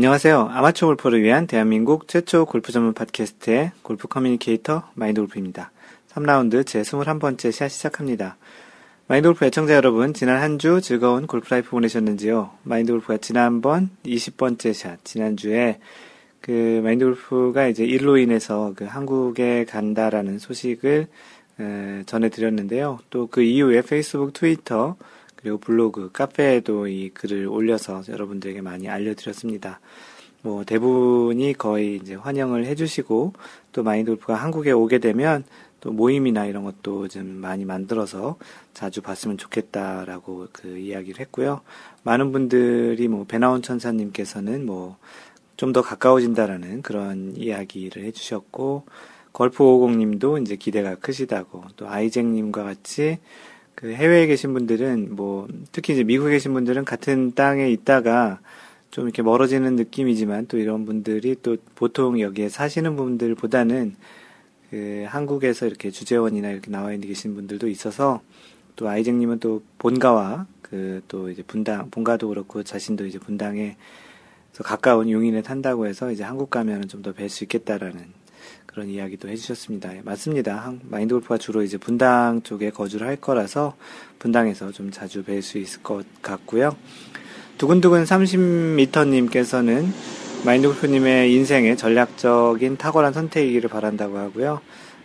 안녕하세요. 아마추어 골퍼를 위한 대한민국 최초 골프 전문 팟캐스트의 골프 커뮤니케이터 마인드 골프입니다. 3라운드 제 21번째 샷 시작합니다. 마인드 골프 애청자 여러분, 지난 한 주 즐거운 골프 라이프 보내셨는지요? 마인드 골프가 지난번 20번째 샷, 지난주에 그 마인드 골프가 이제 일로 인해서 그 한국에 간다라는 소식을 에, 전해드렸는데요. 또 그 이후에 페이스북, 트위터, 그리고 블로그, 카페에도 이 글을 올려서 여러분들에게 많이 알려드렸습니다. 뭐 대부분이 거의 이제 환영을 해주시고 또 마인드 골프가 한국에 오게 되면 또 모임이나 이런 것도 좀 많이 만들어서 자주 봤으면 좋겠다라고 그 이야기를 했고요. 많은 분들이 뭐 배나온 천사님께서는 뭐 좀 더 가까워진다라는 그런 이야기를 해주셨고 골프 50님도 이제 기대가 크시다고 또 아이잭님과 같이 그 해외에 계신 분들은 뭐 특히 이제 미국에 계신 분들은 같은 땅에 있다가 좀 이렇게 멀어지는 느낌이지만 또 이런 분들이 또 보통 여기에 사시는 분들보다는 그 한국에서 이렇게 주재원이나 이렇게 나와 있는 계신 분들도 있어서 또 아이잭님은 또 본가와 그 또 이제 분당 본가도 그렇고 자신도 이제 분당에 가까운 용인에 탄다고 해서 이제 한국 가면은 좀 더 뵐 수 있겠다라는 그런 이야기도 해주셨습니다. 예, 맞습니다. 마인드 골프가 주로 이제 분당 쪽에 거주를 할 거라서 분당에서 좀 자주 뵐 수 있을 것 같고요. 두근두근 30m님께서는 마인드 골프님의 인생의 전략적인 탁월한 선택이기를 바란다고 하고요.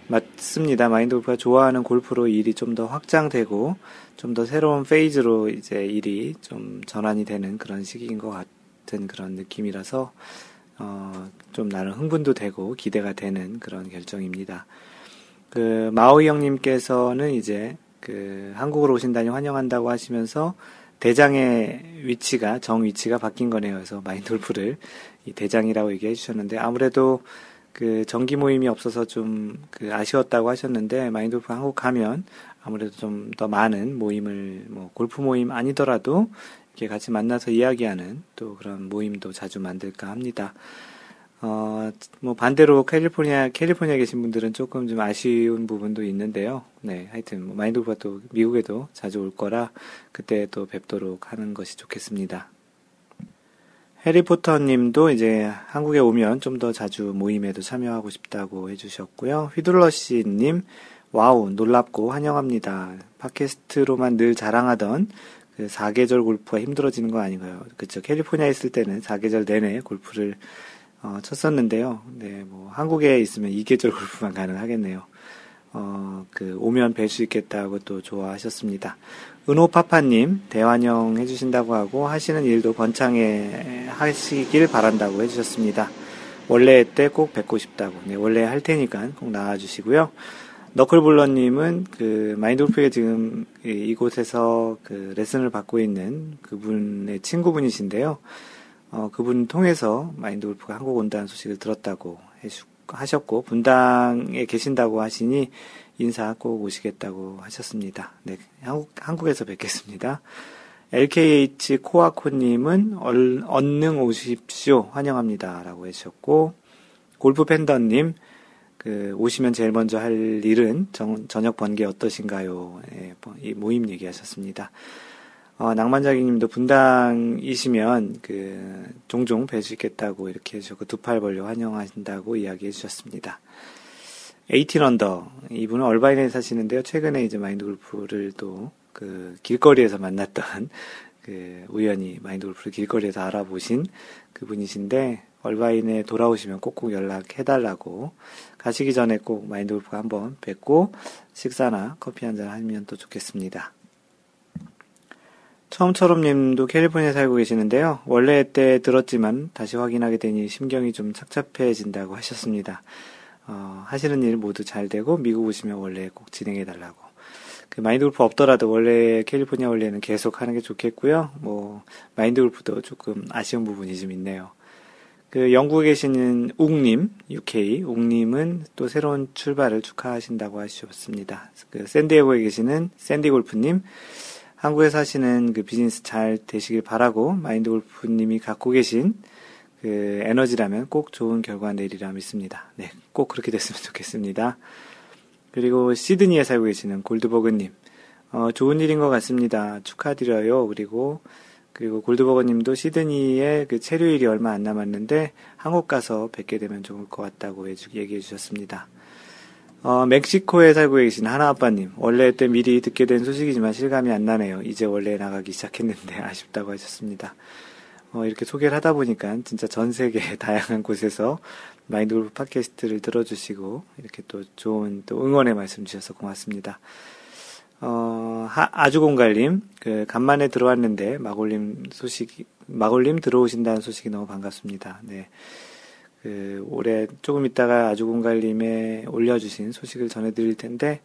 맞습니다. 마인드 골프가 좋아하는 골프로 일이 좀 더 확장되고 좀 더 새로운 페이즈로 이제 일이 좀 전환이 되는 그런 시기인 것 같은 그런 느낌이라서 어, 좀 나는 흥분도 되고 기대가 되는 그런 결정입니다. 그 마오이 형님께서는 이제 그 한국으로 오신다니 환영한다고 하시면서 대장의 위치가 정 위치가 바뀐 거네요. 그래서 마인돌프를 이 대장이라고 얘기해 주셨는데 아무래도 그 정기 모임이 없어서 좀 그 아쉬웠다고 하셨는데 마인돌프 한국 가면 아무래도 좀 더 많은 모임을 뭐 골프 모임 아니더라도 이렇게 같이 만나서 이야기하는 또 그런 모임도 자주 만들까 합니다. 어, 뭐 반대로 캘리포니아, 캘리포니아에 계신 분들은 조금 좀 아쉬운 부분도 있는데요. 네, 하여튼 뭐 마인드골프가 또 미국에도 자주 올 거라 그때 또 뵙도록 하는 것이 좋겠습니다. 해리포터 님도 이제 한국에 오면 좀 더 자주 모임에도 참여하고 싶다고 해주셨고요. 휘둘러씨 님, 와우, 놀랍고 환영합니다. 팟캐스트로만 늘 자랑하던 그 사계절 골프가 힘들어지는 거 아닌가요? 그쵸. 캘리포니아에 있을 때는 사계절 내내 골프를 어, 쳤었는데요. 네, 뭐 한국에 있으면 이계절 골프만 가능하겠네요. 어, 그 오면 뵐 수 있겠다고 또 좋아하셨습니다. 은호파파님 대환영 해주신다고 하고 하시는 일도 번창해 하시길 바란다고 해주셨습니다. 원래 때 꼭 뵙고 싶다고. 네, 원래 할 테니까 꼭 나와주시고요. 너클블러님은 그 마인드 골프에 지금 이곳에서 그 레슨을 받고 있는 그분의 친구분이신데요. 어, 그분 통해서 마인드 골프가 한국 온다는 소식을 들었다고 하셨고, 분당에 계신다고 하시니 인사 꼭 오시겠다고 하셨습니다. 네, 한국, 한국에서 뵙겠습니다. LKH 코아코님은 얼능 오십시오. 환영합니다. 라고 해주셨고, 골프 팬더님, 그 오시면 제일 먼저 할 일은 정, 저녁 번개 어떠신가요? 예, 뭐, 이 모임 얘기하셨습니다. 어, 낭만자기님도 분당이시면 그 종종 뵐 수 있겠다고 이렇게 해주셨고 두 팔 벌려 환영하신다고 이야기해 주셨습니다. 에이틴 언더 이분은 얼바인에 사시는데요. 최근에 이제 마인드 골프를 또 그 길거리에서 만났던 그 우연히 마인드 골프를 길거리에서 알아보신 그분이신데 얼바인에 돌아오시면 꼭꼭 연락해달라고 가시기 전에 꼭 마인드 골프가 한번 뵙고 식사나 커피 한잔 하면 또 좋겠습니다. 처음처럼 님도 캘리포니아에 살고 계시는데요. 원래 때 들었지만 다시 확인하게 되니 심경이 좀 착잡해진다고 하셨습니다. 어, 하시는 일 모두 잘 되고 미국 오시면 원래 꼭 진행해 달라고. 그 마인드 골프 없더라도 원래 캘리포니아 원래는 계속 하는 게 좋겠고요. 뭐 마인드 골프도 조금 아쉬운 부분이 좀 있네요. 그 영국에 계시는 웅님, UK 웅님은 또 새로운 출발을 축하하신다고 하셨습니다. 그 샌디에고에 계시는 샌디 골프님, 한국에 사시는 그 비즈니스 잘 되시길 바라고 마인드 골프님이 갖고 계신 그 에너지라면 꼭 좋은 결과 내리라 믿습니다. 네, 꼭 그렇게 됐으면 좋겠습니다. 그리고 시드니에 살고 계시는 골드버그님, 어, 좋은 일인 것 같습니다. 축하드려요. 그리고 그리고 골드버거 님도 시드니에 그 체류일이 얼마 안 남았는데 한국 가서 뵙게 되면 좋을 것 같다고 얘기해 주셨습니다. 어, 멕시코에 살고 계신 하나아빠님, 원래 때 미리 듣게 된 소식이지만 실감이 안 나네요. 이제 원래 나가기 시작했는데 아쉽다고 하셨습니다. 어, 이렇게 소개를 하다 보니까 진짜 전 세계 다양한 곳에서 마인드 골프 팟캐스트를 들어주시고 이렇게 또 좋은 또 응원의 말씀 주셔서 고맙습니다. 어, 하, 아주공갈님, 그, 간만에 들어왔는데, 마골님 소식, 마골님 들어오신다는 소식이 너무 반갑습니다. 네. 그, 올해 조금 있다가 아주공갈님의 올려주신 소식을 전해드릴 텐데,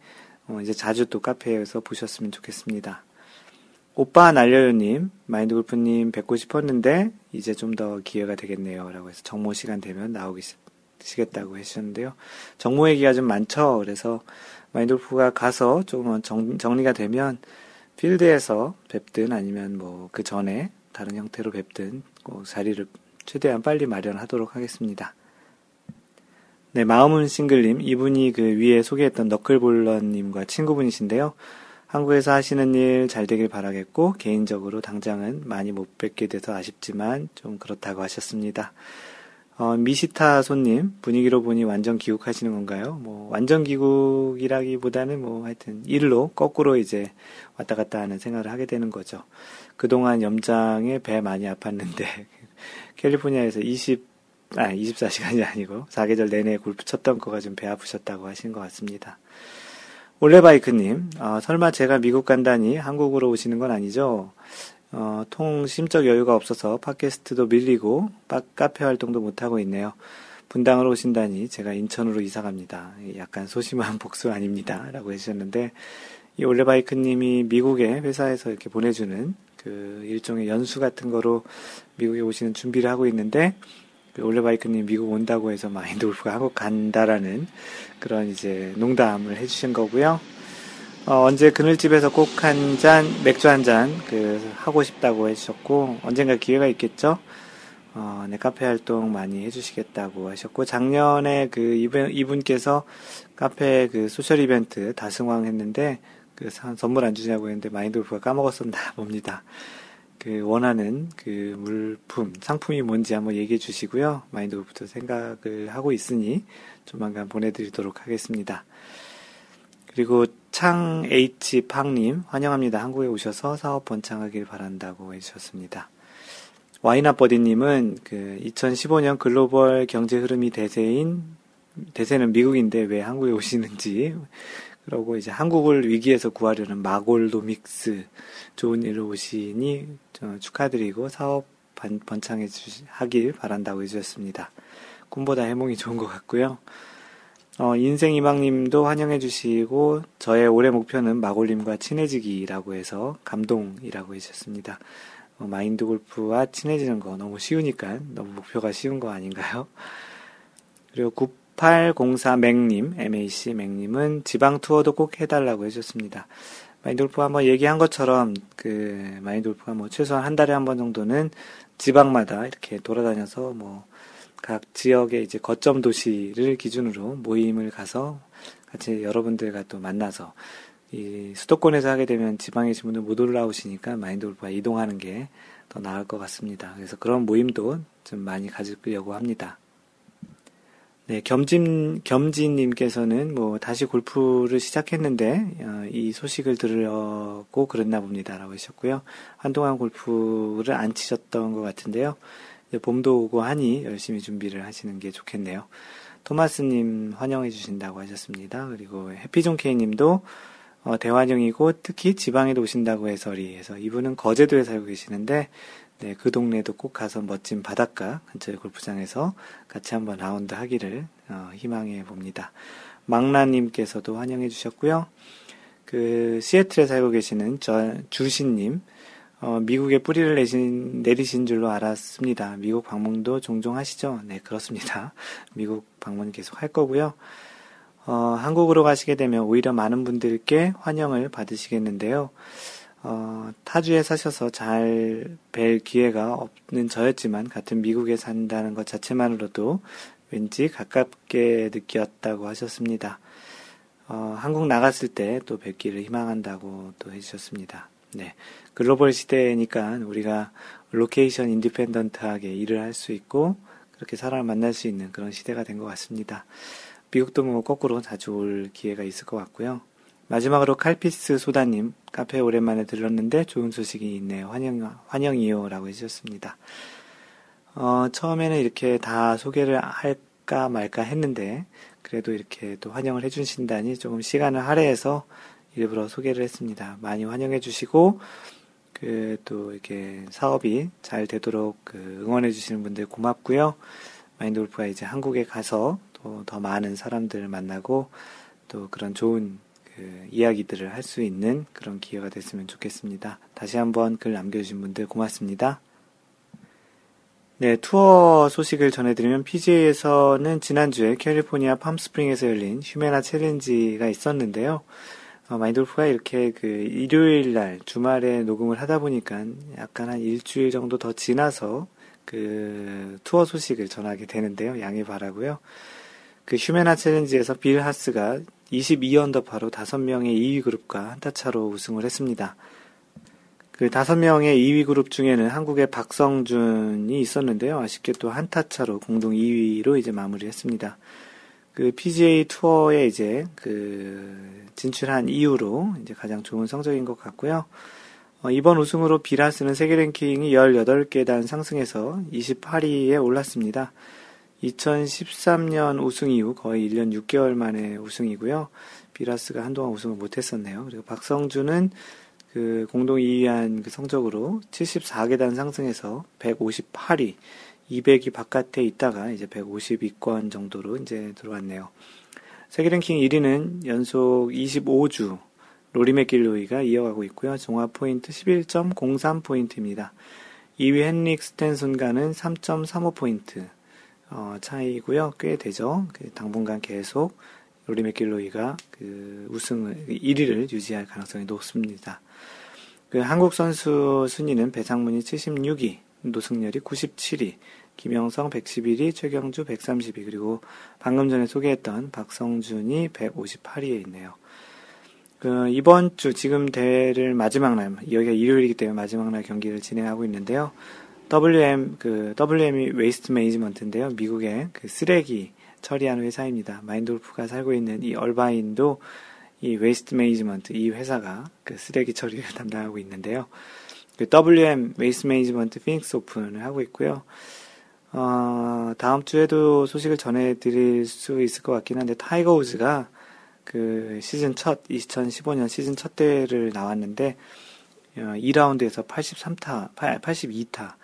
어, 이제 자주 또 카페에서 보셨으면 좋겠습니다. 오빠 날려요님, 마인드골프님 뵙고 싶었는데, 이제 좀 더 기회가 되겠네요. 라고 해서 정모 시간 되면 나오시겠다고 하셨는데요. 정모 얘기가 좀 많죠. 그래서 마인돌프가 가서 조금 정, 정리가 되면 필드에서 뵙든 아니면 뭐 그 전에 다른 형태로 뵙든 꼭 자리를 최대한 빨리 마련하도록 하겠습니다. 네, 마음은 싱글님, 이분이 그 위에 소개했던 너클볼러님과 친구분이신데요. 한국에서 하시는 일 잘 되길 바라겠고, 개인적으로 당장은 많이 못 뵙게 돼서 아쉽지만 좀 그렇다고 하셨습니다. 어, 미시타 손님 분위기로 보니 완전 기국하시는 건가요? 뭐 완전 기국이라기보다는 뭐 하여튼 일로 거꾸로 이제 왔다 갔다 하는 생활을 하게 되는 거죠. 그동안 염장에 배 많이 아팠는데 캘리포니아에서 20, 아 24시간이 아니고 사계절 내내 골프 쳤던 거가 좀 배 아프셨다고 하신 것 같습니다. 올레바이크님, 어, 설마 제가 미국 간다니 한국으로 오시는 건 아니죠? 어, 통 심적 여유가 없어서 팟캐스트도 밀리고 카페 활동도 못하고 있네요. 분당으로 오신다니 제가 인천으로 이사 갑니다. 약간 소심한 복수 아닙니다. 라고 해주셨는데 이 올레바이크님이 미국에 회사에서 이렇게 보내주는 그 일종의 연수 같은 거로 미국에 오시는 준비를 하고 있는데 그 올레바이크님 미국 온다고 해서 마인드 골프가 한국 간다라는 그런 이제 농담을 해주신 거고요. 어, 언제 그늘집에서 꼭 한 잔, 맥주 한 잔, 그, 하고 싶다고 해주셨고, 언젠가 기회가 있겠죠? 어, 네, 카페 활동 많이 해주시겠다고 하셨고, 작년에 그 이분, 이분께서 카페 그 social 이벤트 다승왕 했는데, 그 선물 안 주냐고 했는데 마인드골프가 까먹었었나 봅니다. 그 원하는 그 물품, 상품이 뭔지 한번 얘기해 주시고요. 마인드골프도 생각을 하고 있으니 조만간 보내드리도록 하겠습니다. 그리고 창 H 팡님 환영합니다. 한국에 오셔서 사업 번창하길 바란다고 해주셨습니다. 와이나 버디님은 그 2015년 글로벌 경제 흐름이 대세인 대세는 미국인데 왜 한국에 오시는지 그러고 이제 한국을 위기에서 구하려는 마골도 믹스 좋은 일로 오시니 축하드리고 사업 번창해 하길 바란다고 해주셨습니다. 꿈보다 해몽이 좋은 것 같고요. 어, 인생이망님도 환영해 주시고 저의 올해 목표는 마골님과 친해지기라고 해서 감동이라고 해주셨습니다. 어, 마인드 골프와 친해지는 거 너무 쉬우니까 너무 목표가 쉬운 거 아닌가요? 그리고 9804 맥님, MAC 맥님은 지방 투어도 꼭 해달라고 해줬습니다. 마인드 골프가 한번 얘기한 것처럼 그 마인드 골프가 뭐 최소한 한 달에 한 번 정도는 지방마다 이렇게 돌아다녀서 뭐 각 지역의 이제 거점 도시를 기준으로 모임을 가서 같이 여러분들과 또 만나서 이 수도권에서 하게 되면 지방에 계신 분들 못 올라오시니까 마인드 골프가 이동하는 게 더 나을 것 같습니다. 그래서 그런 모임도 좀 많이 가지려고 합니다. 네, 겸진, 겸진님께서는 뭐 다시 골프를 시작했는데, 어, 이 소식을 들으려고 그랬나 봅니다. 라고 하셨고요. 한동안 골프를 안 치셨던 것 같은데요. 봄도 오고 하니 열심히 준비를 하시는 게 좋겠네요. 토마스님 환영해 주신다고 하셨습니다. 그리고 해피존케이님도 어, 대환영이고 특히 지방에도 오신다고 해서리 해서 이분은 거제도에 살고 계시는데 네, 그 동네도 꼭 가서 멋진 바닷가 근처의 골프장에서 같이 한번 라운드 하기를 어, 희망해 봅니다. 망라님께서도 환영해 주셨고요. 그 시애틀에 살고 계시는 저 주신님 어, 미국에 뿌리를 내신, 내리신 줄로 알았습니다. 미국 방문도 종종 하시죠? 네, 그렇습니다. 미국 방문 계속 할 거고요. 어, 한국으로 가시게 되면 오히려 많은 분들께 환영을 받으시겠는데요. 어, 타주에 사셔서 잘 뵐 기회가 없는 저였지만 같은 미국에 산다는 것 자체만으로도 왠지 가깝게 느꼈다고 하셨습니다. 어, 한국 나갔을 때 또 뵙기를 희망한다고 또 해주셨습니다. 네. 글로벌 시대니까 우리가 location independent하게 일을 할 수 있고 그렇게 사람을 만날 수 있는 그런 시대가 된 것 같습니다. 미국도 뭐 거꾸로 자주 올 기회가 있을 것 같고요. 마지막으로 칼피스 소다님 카페 오랜만에 들렀는데 좋은 소식이 있네요. 환영 환영이요라고 해주셨습니다. 어, 처음에는 이렇게 다 소개를 할까 말까 했는데 그래도 이렇게 또 환영을 해주신다니 조금 시간을 할애해서 일부러 소개를 했습니다. 많이 환영해 주시고 그 또 이렇게 사업이 잘 되도록 그 응원해 주시는 분들 고맙고요. 마인드 골프가 이제 한국에 가서 또 더 많은 사람들을 만나고 또 그런 좋은 그 이야기들을 할 수 있는 그런 기회가 됐으면 좋겠습니다. 다시 한번 글 남겨주신 분들 고맙습니다. 네, 투어 소식을 전해드리면 PGA에서는 지난주에 캘리포니아 팜스프링에서 열린 휴메나 챌린지가 있었는데요. 어, 마인드골프가 이렇게 그 일요일 날 주말에 녹음을 하다 보니까 약간 한 일주일 정도 더 지나서 그 투어 소식을 전하게 되는데요. 양해 바라고요. 그 휴메나 챌린지에서 빌 하스가 22언더파로 5명의 2위 그룹과 한타 차로 우승을 했습니다. 그 다섯 명의 2위 그룹 중에는 한국의 박성준이 있었는데요. 아쉽게 또 한타 차로 공동 2위로 이제 마무리했습니다. 그 PGA 투어에 이제 그 진출한 이후로 이제 가장 좋은 성적인 것 같고요. 어, 이번 우승으로 비라스는 세계 랭킹이 18계단 상승해서 28위에 올랐습니다. 2013년 우승 이후 거의 1년 6개월 만에 우승이고요. 비라스가 한동안 우승을 못했었네요. 그리고 박성준은 그 공동 2위한 그 성적으로 74계단 상승해서 158위, 200위 바깥에 있다가 이제 150위권 정도로 이제 들어왔네요. 세계 랭킹 1위는 연속 25주 로리 맥길로이가 이어가고 있고요. 종합 포인트 11.03 포인트입니다. 2위 헨릭 스탠슨과는 3.35 포인트 어, 차이고요. 꽤 되죠. 그 당분간 계속 로리 맥길로이가 그 우승을 1위를 유지할 가능성이 높습니다. 그 한국 선수 순위는 배상문이 76위, 노승열이 97위, 김영성 111위, 최경주 130위, 그리고 방금 전에 소개했던 박성준이 158위에 있네요. 그 이번 주 지금 대회를 마지막 날, 여기가 일요일이기 때문에 마지막 날 경기를 진행하고 있는데요. WM 그 WM이 웨이스트 매니지먼트인데요. 미국의 그 쓰레기 처리하는 회사입니다. 마인드골프가 살고 있는 이 얼바인도 이 Waste Management 이 회사가 그 쓰레기 처리를 담당하고 있는데요. 그 WM Waste Management 피닉스 오픈을 하고 있고요. 어, 다음 주에도 소식을 전해드릴 수 있을 것 같긴 한데 타이거 우즈가 그 시즌 첫 2015년 시즌 첫 대회를 나왔는데 어, 2라운드에서 83타, 82타,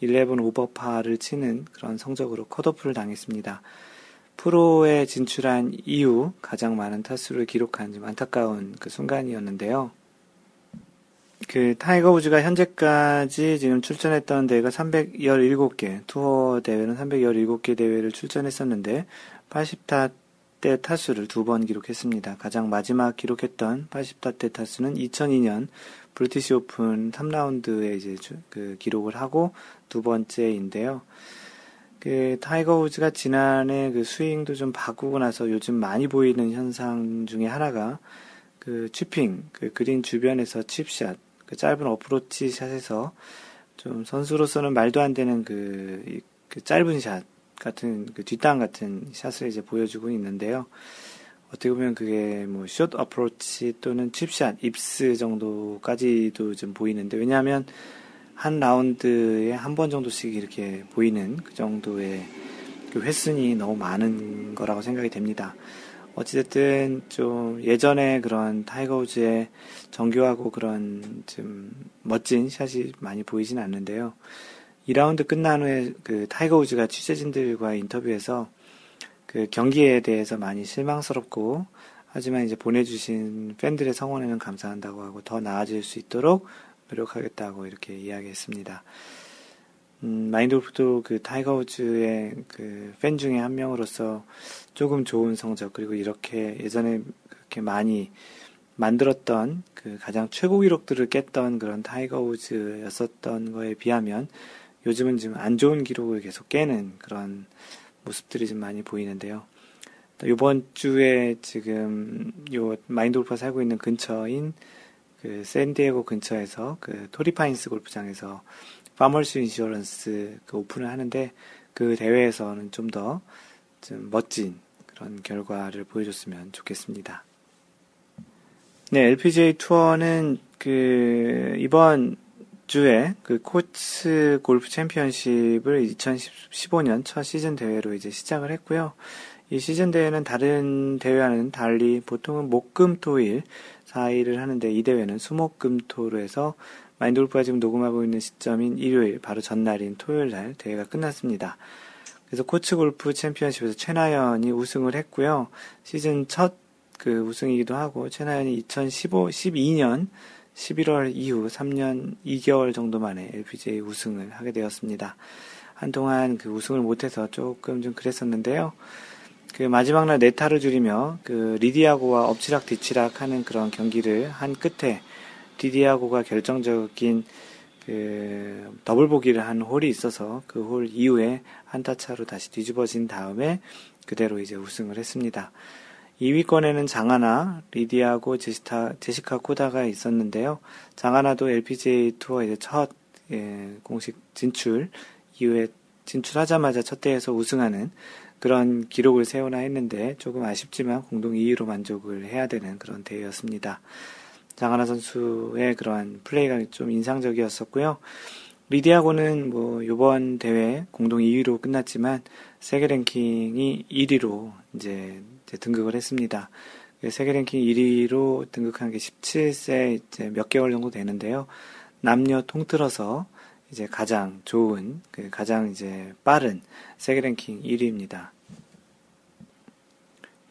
11 오버파를 치는 그런 성적으로 컷오프를 당했습니다. 프로에 진출한 이후 가장 많은 타수를 기록한 좀 안타까운 그 순간이었는데요. 그 타이거 우즈가 현재까지 지금 출전했던 대회가 317개, 투어 대회는 317개 대회를 출전했었는데 80타 대 타수를 두 번 기록했습니다. 가장 마지막 기록했던 80타 대 타수는 2002년 브리티시 오픈 3라운드에 이제 그 기록을 하고 두 번째인데요. 그 타이거 우즈가 지난해 그 스윙도 좀 바꾸고 나서 요즘 많이 보이는 현상 중에 하나가 그 chipping, 그 그린 주변에서 칩샷, 그 짧은 어프로치 샷에서 좀 선수로서는 말도 안 되는 그, 그 짧은 샷 같은 그 뒷땅 같은 샷을 이제 보여주고 있는데요. 어떻게 보면 그게 뭐 숏 어프로치 또는 칩샷, 입스 정도까지도 좀 보이는데 왜냐하면 한 라운드에 한 번 정도씩 이렇게 보이는 그 정도의 그 횟수니 너무 많은 거라고 생각이 됩니다. 어찌됐든 좀 예전에 그런 타이거 우즈의 정교하고 그런 좀 멋진 샷이 많이 보이진 않는데요. 2라운드 끝난 후에 그 타이거 우즈가 취재진들과 인터뷰에서 그 경기에 대해서 많이 실망스럽고 하지만 이제 보내주신 팬들의 성원에는 감사한다고 하고 더 나아질 수 있도록 노력하겠다고 이렇게 이야기했습니다. 음, 마인드골프도 그 타이거 우즈의 그 팬 중에 한 명으로서 조금 좋은 성적 그리고 이렇게 예전에 그렇게 많이 만들었던 그 가장 최고 기록들을 깼던 그런 타이거 우즈였었던 거에 비하면 요즘은 좀 안 좋은 기록을 계속 깨는 그런 모습들이 좀 많이 보이는데요. 이번 주에 지금 요 마인드 골프가 살고 있는 근처인 그 샌디에고 근처에서 그 토리파인스 골프장에서 Farmers Insurance 그 오픈을 하는데 그 대회에서는 좀 더 좀 멋진 그런 결과를 보여줬으면 좋겠습니다. 네, LPGA 투어는 그 이번 주에 그 코츠 골프 챔피언십을 2015년 첫 시즌 대회로 이제 시작을 했고요. 이 시즌 대회는 다른 대회와는 달리 보통은 목금토일 4일을 하는데 이 대회는 수목금토로 해서 마인드 골프가 지금 녹음하고 있는 시점인 일요일 바로 전날인 토요일 날 대회가 끝났습니다. 그래서 코츠 골프 챔피언십에서 최나연이 우승을 했고요. 시즌 첫 그 우승이기도 하고 최나연이 2015, 12년 11월 이후 3년 2개월 정도 만에 LPGA 우승을 하게 되었습니다. 한동안 그 우승을 못해서 조금 좀 그랬었는데요. 그 마지막 날 네 타를 줄이며 그 리디아고와 엎치락 뒤치락 하는 그런 경기를 한 끝에 리디아고가 결정적인 그 더블 보기를 한 홀이 있어서 그 홀 이후에 한 타 차로 다시 뒤집어진 다음에 그대로 이제 우승을 했습니다. 2위권에는 장하나, 리디아고, 제시타, 제시카 코다가 있었는데요. 장하나도 LPGA 투어 이제 첫 예, 공식 진출 이후에 진출하자마자 첫 대회에서 우승하는 그런 기록을 세우나 했는데 조금 아쉽지만 공동 2위로 만족을 해야 되는 그런 대회였습니다. 장하나 선수의 그러한 플레이가 좀 인상적이었었고요. 리디아고는 뭐 요번 대회 공동 2위로 끝났지만 세계 랭킹이 1위로 이제, 이제 등극을 했습니다. 그 세계 랭킹 1위로 등극한 게 17세 이제 몇 개월 정도 되는데요. 남녀 통틀어서 이제 가장 좋은, 그 가장 이제 빠른 세계 랭킹 1위입니다.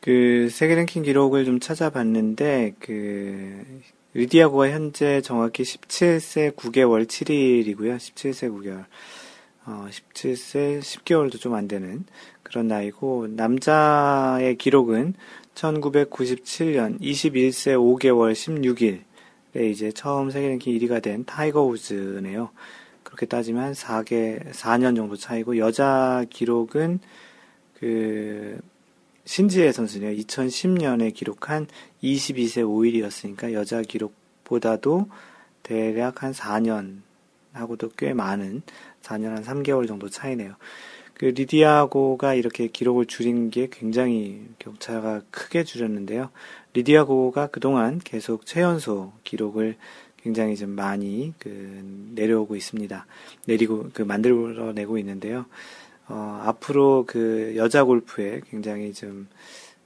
그 세계 랭킹 기록을 좀 찾아봤는데 그 리디아고가 현재 정확히 17세 9개월 7일이고요. 17세 9개월. 어, 17세 10개월도 좀 안 되는 그런 나이고 남자의 기록은 1997년 21세 5개월 16일에 이제 처음 세계 랭킹 1위가 된 타이거 우즈네요. 그렇게 따지면 4개 4년 정도 차이고 여자 기록은 그 신지애 선수네요. 2010년에 기록한 22세 5일이었으니까 여자 기록보다도 대략 한 4년 하고도 꽤 많은 4년 한 3개월 정도 차이네요. 그 리디아고가 이렇게 기록을 줄인 게 굉장히 격차가 크게 줄였는데요. 리디아고가 그동안 계속 최연소 기록을 굉장히 좀 많이 그 내려오고 있습니다. 내리고 그 만들어내고 있는데요. 어, 앞으로 그 여자 골프에 굉장히 좀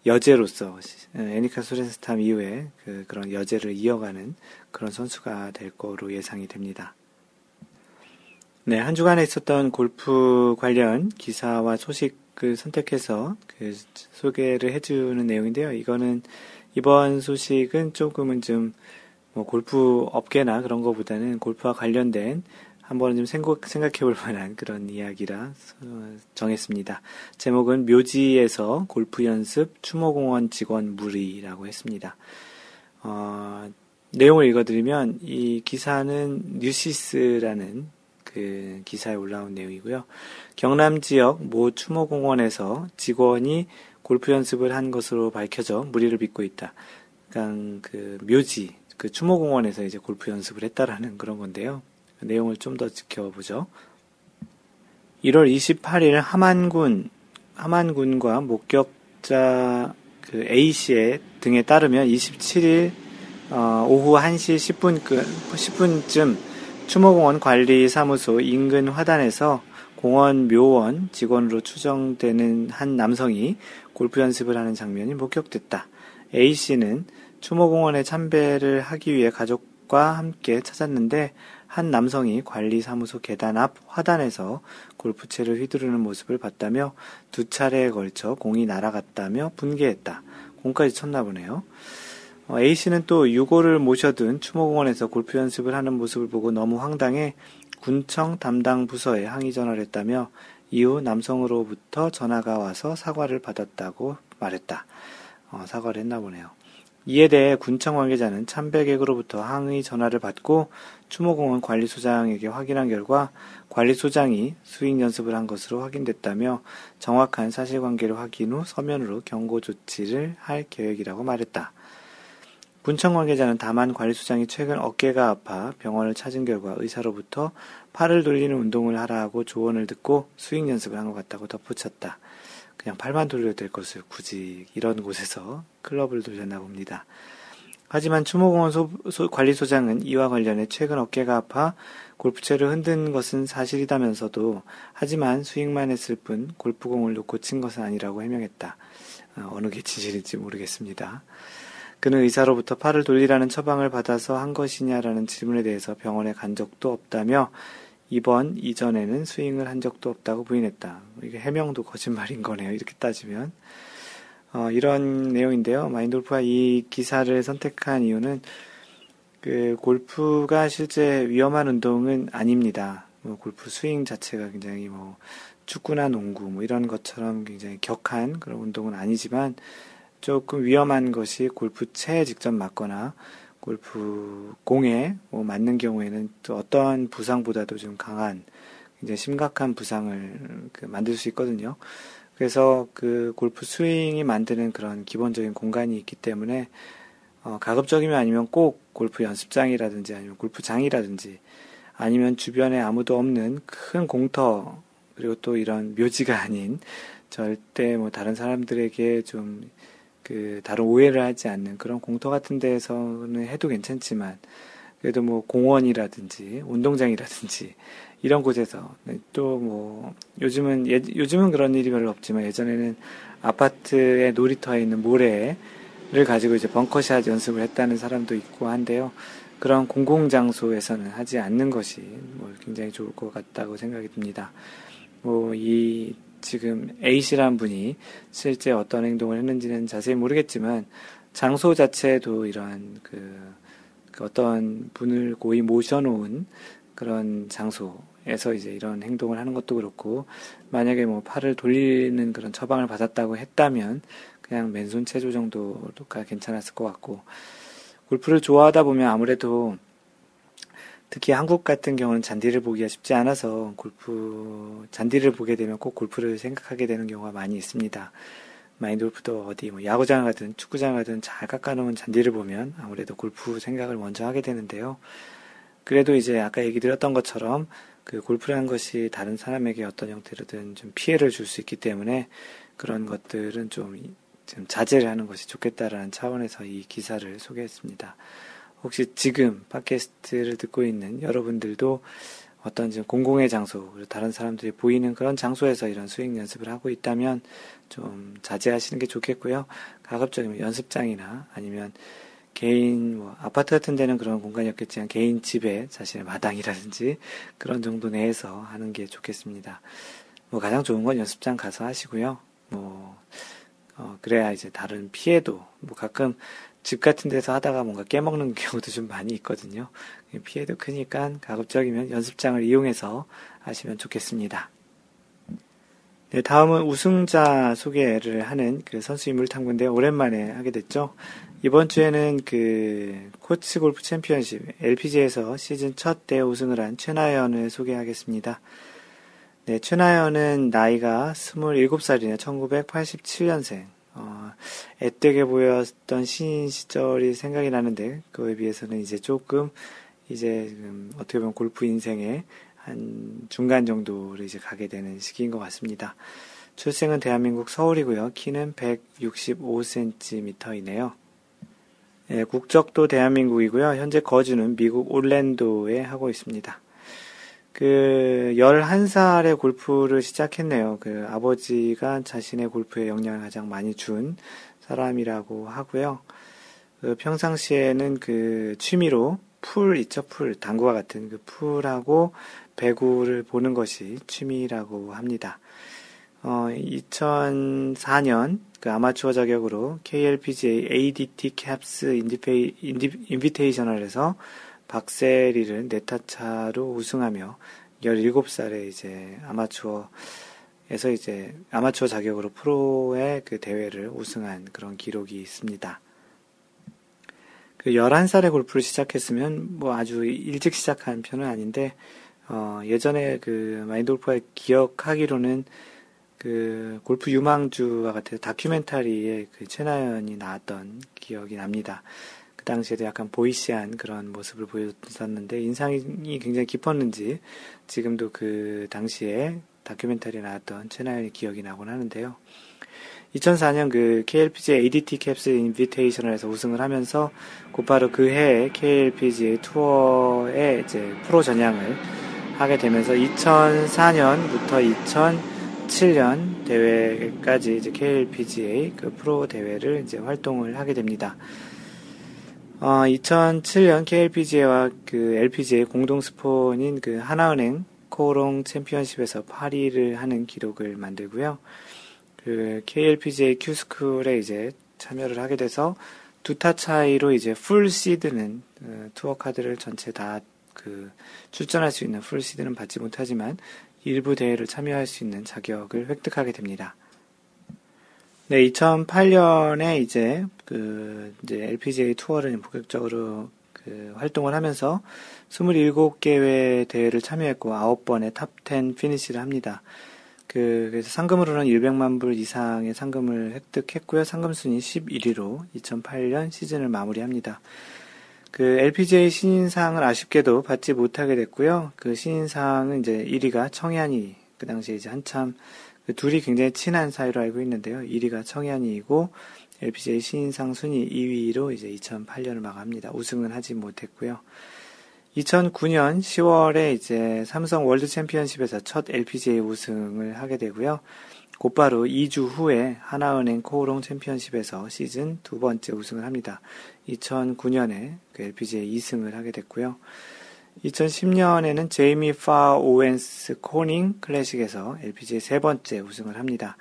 여제로서 애니카 소렌스탐 이후에 그 그런 여제를 이어가는 그런 선수가 될 거로 예상이 됩니다. 네, 한 주간에 있었던 골프 관련 기사와 소식을 선택해서 그 소개를 해주는 내용인데요. 이거는 이번 소식은 조금은 좀 뭐 골프 업계나 그런 것보다는 골프와 관련된 한 번은 좀 생각, 생각해 볼 만한 그런 이야기라 정했습니다. 제목은 묘지에서 골프 연습 추모공원 직원 무리라고 했습니다. 어, 내용을 읽어드리면 이 기사는 뉴시스라는 그 기사에 올라온 내용이고요. 경남 지역 모 추모공원에서 직원이 골프 연습을 한 것으로 밝혀져 무리를 빚고 있다. 그러니까 그 묘지 그 추모공원에서 이제 골프 연습을 했다라는 그런 건데요. 내용을 좀 더 지켜보죠. 1월 28일 함안군, 함안군과 목격자 그 A씨의 등에 따르면 27일 어, 오후 1시 10분, 10분쯤 추모공원 관리사무소 인근 화단에서 공원 묘원 직원으로 추정되는 한 남성이 골프 연습을 하는 장면이 목격됐다. A씨는 추모공원에 참배를 하기 위해 가족과 함께 찾았는데 한 남성이 관리사무소 계단 앞 화단에서 골프채를 휘두르는 모습을 봤다며 두 차례에 걸쳐 공이 날아갔다며 분개했다. 공까지 쳤나 보네요. 어, A씨는 또 유고를 모셔둔 추모공원에서 골프 연습을 하는 모습을 보고 너무 황당해 군청 담당 부서에 항의 전화를 했다며 이후 남성으로부터 전화가 와서 사과를 받았다고 말했다. 어, 사과를 했나 보네요. 이에 대해 군청 관계자는 참배객으로부터 항의 전화를 받고 추모공원 관리소장에게 확인한 결과 관리소장이 수익 연습을 한 것으로 확인됐다며 정확한 사실관계를 확인 후 서면으로 경고 조치를 할 계획이라고 말했다. 문청 관계자는 다만 관리소장이 최근 어깨가 아파 병원을 찾은 결과 의사로부터 팔을 돌리는 운동을 하라고 조언을 듣고 스윙 연습을 한 것 같다고 덧붙였다. 그냥 팔만 돌려도 될 것을 굳이 이런 곳에서 클럽을 돌렸나 봅니다. 하지만 추모공원 소, 소, 관리소장은 이와 관련해 최근 어깨가 아파 골프채를 흔든 것은 사실이다면서도 하지만 스윙만 했을 뿐 골프공을 놓고 친 것은 아니라고 해명했다. 어, 어느 게 진실인지 모르겠습니다. 그는 의사로부터 팔을 돌리라는 처방을 받아서 한 것이냐라는 질문에 대해서 병원에 간 적도 없다며 이번 이전에는 스윙을 한 적도 없다고 부인했다. 이게 해명도 거짓말인 거네요. 이렇게 따지면. 어, 이런 내용인데요. 마인돌프가 이 기사를 선택한 이유는 그 골프가 실제 위험한 운동은 아닙니다. 뭐 골프 스윙 자체가 굉장히 뭐 축구나 농구 뭐 이런 것처럼 굉장히 격한 그런 운동은 아니지만 조금 위험한 것이 골프채에 직접 맞거나 골프 공에 뭐 맞는 경우에는 또 어떠한 부상보다도 좀 강한 굉장히 심각한 부상을 그 만들 수 있거든요. 그래서 그 골프 스윙이 만드는 그런 기본적인 공간이 있기 때문에 어, 가급적이면 아니면 꼭 골프 연습장이라든지 아니면 골프장이라든지 아니면 주변에 아무도 없는 큰 공터 그리고 또 이런 묘지가 아닌 절대 뭐 다른 사람들에게 좀 그 다른 오해를 하지 않는 그런 공터 같은 데에서는 해도 괜찮지만 그래도 뭐 공원이라든지 운동장이라든지 이런 곳에서 또 뭐 요즘은 예, 요즘은 그런 일이 별로 없지만 예전에는 아파트의 놀이터에 있는 모래를 가지고 이제 벙커샷 연습을 했다는 사람도 있고 한데요. 그런 공공 장소에서는 하지 않는 것이 뭐 굉장히 좋을 것 같다고 생각이 듭니다. 뭐 이 지금 A씨란 분이 실제 어떤 행동을 했는지는 자세히 모르겠지만 장소 자체도 이러한 그, 그 어떤 분을 고이 모셔놓은 그런 장소에서 이제 이런 행동을 하는 것도 그렇고 만약에 뭐 팔을 돌리는 그런 처방을 받았다고 했다면 그냥 맨손 체조 정도가 괜찮았을 것 같고 골프를 좋아하다 보면 아무래도 특히 한국 같은 경우는 잔디를 보기가 쉽지 않아서 골프, 잔디를 보게 되면 꼭 골프를 생각하게 되는 경우가 많이 있습니다. 마인드 골프도 어디 뭐 야구장 가든 축구장 가든 잘 깎아놓은 잔디를 보면 아무래도 골프 생각을 먼저 하게 되는데요. 그래도 이제 아까 얘기 드렸던 것처럼 그 골프라는 것이 다른 사람에게 어떤 형태로든 좀 피해를 줄 수 있기 때문에 그런 것들은 좀, 좀 자제를 하는 것이 좋겠다라는 차원에서 이 기사를 소개했습니다. 혹시 지금 팟캐스트를 듣고 있는 여러분들도 어떤 좀 공공의 장소, 다른 사람들이 보이는 그런 장소에서 이런 수행 연습을 하고 있다면 좀 자제하시는 게 좋겠고요. 가급적이면 연습장이나 아니면 개인, 뭐, 아파트 같은 데는 그런 공간이 없겠지만 개인 집에 자신의 마당이라든지 그런 정도 내에서 하는 게 좋겠습니다. 뭐 가장 좋은 건 연습장 가서 하시고요. 뭐, 어, 그래야 이제 다른 피해도, 뭐 가끔 집 같은 데서 하다가 뭔가 깨먹는 경우도 좀 많이 있거든요. 피해도 크니까 가급적이면 연습장을 이용해서 하시면 좋겠습니다. 네, 다음은 우승자 소개를 하는 그 선수 인물 탐구인데 오랜만에 하게 됐죠. 이번 주에는 그 코츠 골프 챔피언십 LPG에서 시즌 첫대 우승을 한 최나연을 소개하겠습니다. 네, 최나연은 나이가 27살이네 1987년생. 어, 앳되게 보였던 신인 시절이 생각이 나는데 그에 비해서는 이제 조금 이제 음, 어떻게 보면 골프 인생의 한 중간 정도를 이제 가게 되는 시기인 것 같습니다. 출생은 대한민국 서울이고요. 키는 165cm이네요. 예, 국적도 대한민국이고요. 현재 거주는 미국 올랜도에 하고 있습니다. 그 11살에 골프를 시작했네요. 그 아버지가 자신의 골프에 영향을 가장 많이 준 사람이라고 하고요. 그 평상시에는 그 취미로 풀 있죠, 풀. 당구와 같은 그 pool하고 배구를 보는 것이 취미라고 합니다. 어, 2004년 그 아마추어 자격으로 KLPGA ADT 캡스 Invitational에서 박세리를 네 타 차로 우승하며 17살에 이제 아마추어에서 이제 아마추어 자격으로 프로의 그 대회를 우승한 그런 기록이 있습니다. 그 11살에 골프를 시작했으면 뭐 아주 일찍 시작한 편은 아닌데, 어, 예전에 그 마인드 골프가 기억하기로는 그 골프 유망주와 같은 다큐멘터리에 그 최나연이 나왔던 기억이 납니다. 당시에도 약간 보이시한 그런 모습을 보였었는데 인상이 굉장히 깊었는지 지금도 그 당시에 다큐멘터리에 나왔던 최나연의 기억이 나곤 하는데요. 2004년 그 KLPGA ADT 캡스 Invitational에서 우승을 하면서 곧바로 그 해에 KLPGA 투어에 이제 프로 전향을 하게 되면서 2004년부터 2007년 대회까지 이제 KLPGA 그 프로 대회를 이제 활동을 하게 됩니다. 어, 2007년 KLPGA와 그 LPGA 공동 스폰인 그 하나은행 코오롱 챔피언십에서 8위를 하는 기록을 만들고요. 그 KLPGA Q-School에 이제 참여를 하게 돼서 두 타 차이로 이제 full seed는 어, 투어 카드를 전체 다 그 출전할 수 있는 full seed는 받지 못하지만 일부 대회를 참여할 수 있는 자격을 획득하게 됩니다. 네, 2008년에 이제 그 이제 LPGA 투어를 본격적으로 그 활동을 하면서 27개의 대회를 참여했고 9번의 top 10 finish를 합니다. 그, 그래서 상금으로는 100만 불 이상의 상금을 획득했고요. 상금 순위 11위로 2008년 시즌을 마무리합니다. 그 LPGA 신인상을 아쉽게도 받지 못하게 됐고요. 그 신인상은 이제 1위가 청해안이 그 당시에 이제 한참 그 둘이 굉장히 친한 사이로 알고 있는데요. 1위가 청해안이고 LPGA 신인상 순위 2위로 이제 2008년을 마감합니다. 우승은 하지 못했고요. 2009년 10월에 이제 삼성 월드 챔피언십에서 첫 LPGA 우승을 하게 되고요. 곧바로 2주 후에 하나은행 코오롱 챔피언십에서 시즌 두 번째 우승을 합니다. 2009년에 그 LPGA 2승을 하게 됐고요. 2010년에는 제이미 파 오웬스 코닝 클래식에서 LPGA 세 번째 우승을 합니다.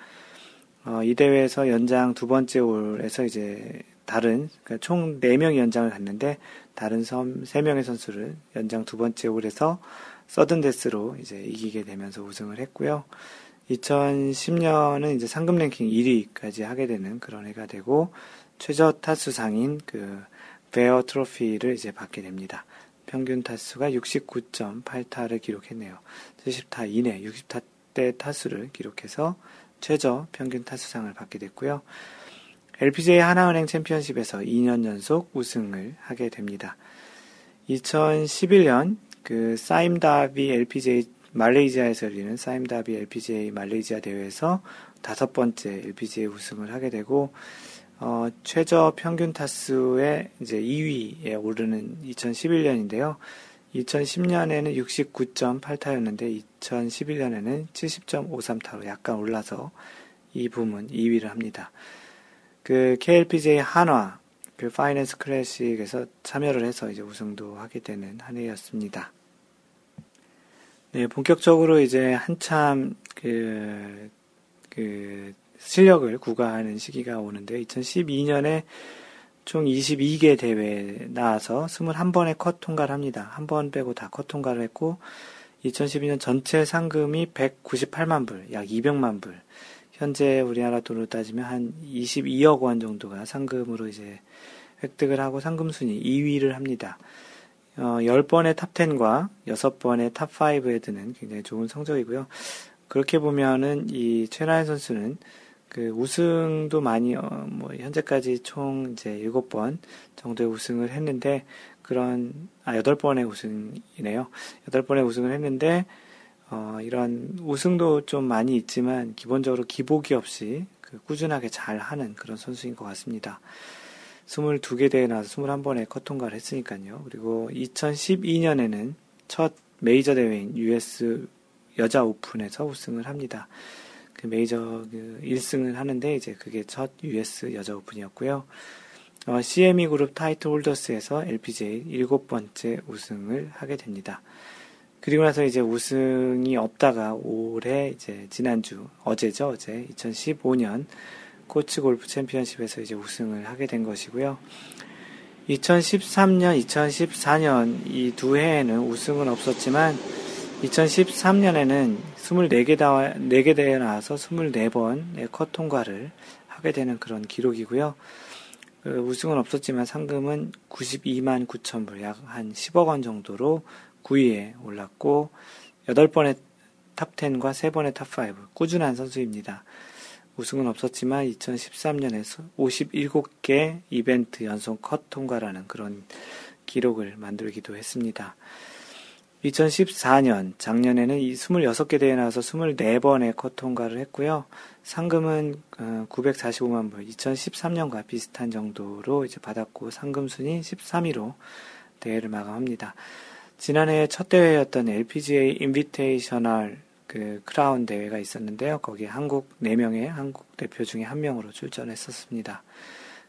어, 이 대회에서 연장 두 번째 홀에서 이제 다른 그러니까 총 4명이 연장을 갔는데 다른 섬 3명의 선수를 연장 두 번째 홀에서 서든 데스로 이제 이기게 되면서 우승을 했고요. 2010년은 이제 상금 랭킹 1위까지 하게 되는 그런 해가 되고 최저 타수상인 그 베어 트로피를 이제 받게 됩니다. 평균 타수가 69.8타를 기록했네요. 70타 이내 60타 대 타수를 기록해서 최저 평균 타수상을 받게 됐고요. LPGA 하나은행 챔피언십에서 2년 연속 우승을 하게 됩니다. 2011년 그 사임 다비 LPGA 말레이시아에서 열리는 사임 다비 LPGA 말레이시아 대회에서 다섯 번째 LPGA 우승을 하게 되고 어, 최저 평균 타수의 이제 2위에 오르는 2011년인데요. 2010년에는 69.8타였는데 2011년에는 70.53타로 약간 올라서 이 부문 2위를 합니다. 그 KLPJ 한화 그 파이낸스 클래식에서 참여를 해서 이제 우승도 하게 되는 한 해였습니다. 네, 본격적으로 이제 한참 그, 그 실력을 구가하는 시기가 오는데 2012년에 총 22개 대회에 나와서 21번의 컷 통과를 합니다. 한 번 빼고 다 컷 통과를 했고 2012년 전체 상금이 198만 불, 약 200만 불. 현재 우리나라 돈으로 따지면 한 22억 원 정도가 상금으로 이제 획득을 하고 상금 순위 2위를 합니다. 어, 10번의 top10과 6번의 top5에 드는 굉장히 좋은 성적이고요. 그렇게 보면은 이 최나연 선수는 그 우승도 많이, 어, 뭐, 현재까지 총 이제 7번 정도의 우승을 했는데, 그런, 아, 8번의 우승이네요. 8번의 우승을 했는데, 어, 이런 우승도 좀 많이 있지만 기본적으로 기복이 없이 그 꾸준하게 잘 하는 그런 선수인 것 같습니다. 22개 대회 나와서 21번에 컷 통과를 했으니까요. 그리고 2012년에는 첫 메이저 대회인 US 여자 오픈에서 우승을 합니다. 그 메이저 그 1승을 하는데 이제 그게 첫 US 여자 오픈이었고요. 어, CME 그룹 타이틀 홀더스에서 LPGA 일곱 번째 우승을 하게 됩니다. 그리고 나서 이제 우승이 없다가 올해 이제 지난주 어제죠 어제 2015년 코치 골프 챔피언십에서 이제 우승을 하게 된 것이고요. 2013년, 2014년 이 두 해에는 우승은 없었지만 2013년에는 24개 다 4개 대회 나와서 24번의 컷 통과를 하게 되는 그런 기록이고요. 그 우승은 없었지만 상금은 92만 9천 불, 약 한 10억 원 정도로 9위에 올랐고 8번의 top10과 3번의 top5 꾸준한 선수입니다. 우승은 없었지만 2013년에 57개 이벤트 연속 컷 통과라는 그런 기록을 만들기도 했습니다. 2014년, 작년에는 이 26개 대회에 나와서 24번의 컷 통과를 했고요. 상금은 945만 어, 불, 2013년과 비슷한 정도로 이제 받았고, 상금 순위 13위로 대회를 마감합니다. 지난해 첫 대회였던 LPGA Invitational 그 크라운 대회가 있었는데요. 거기에 한국 4명의 한국 대표 중에 한 명으로 출전했었습니다.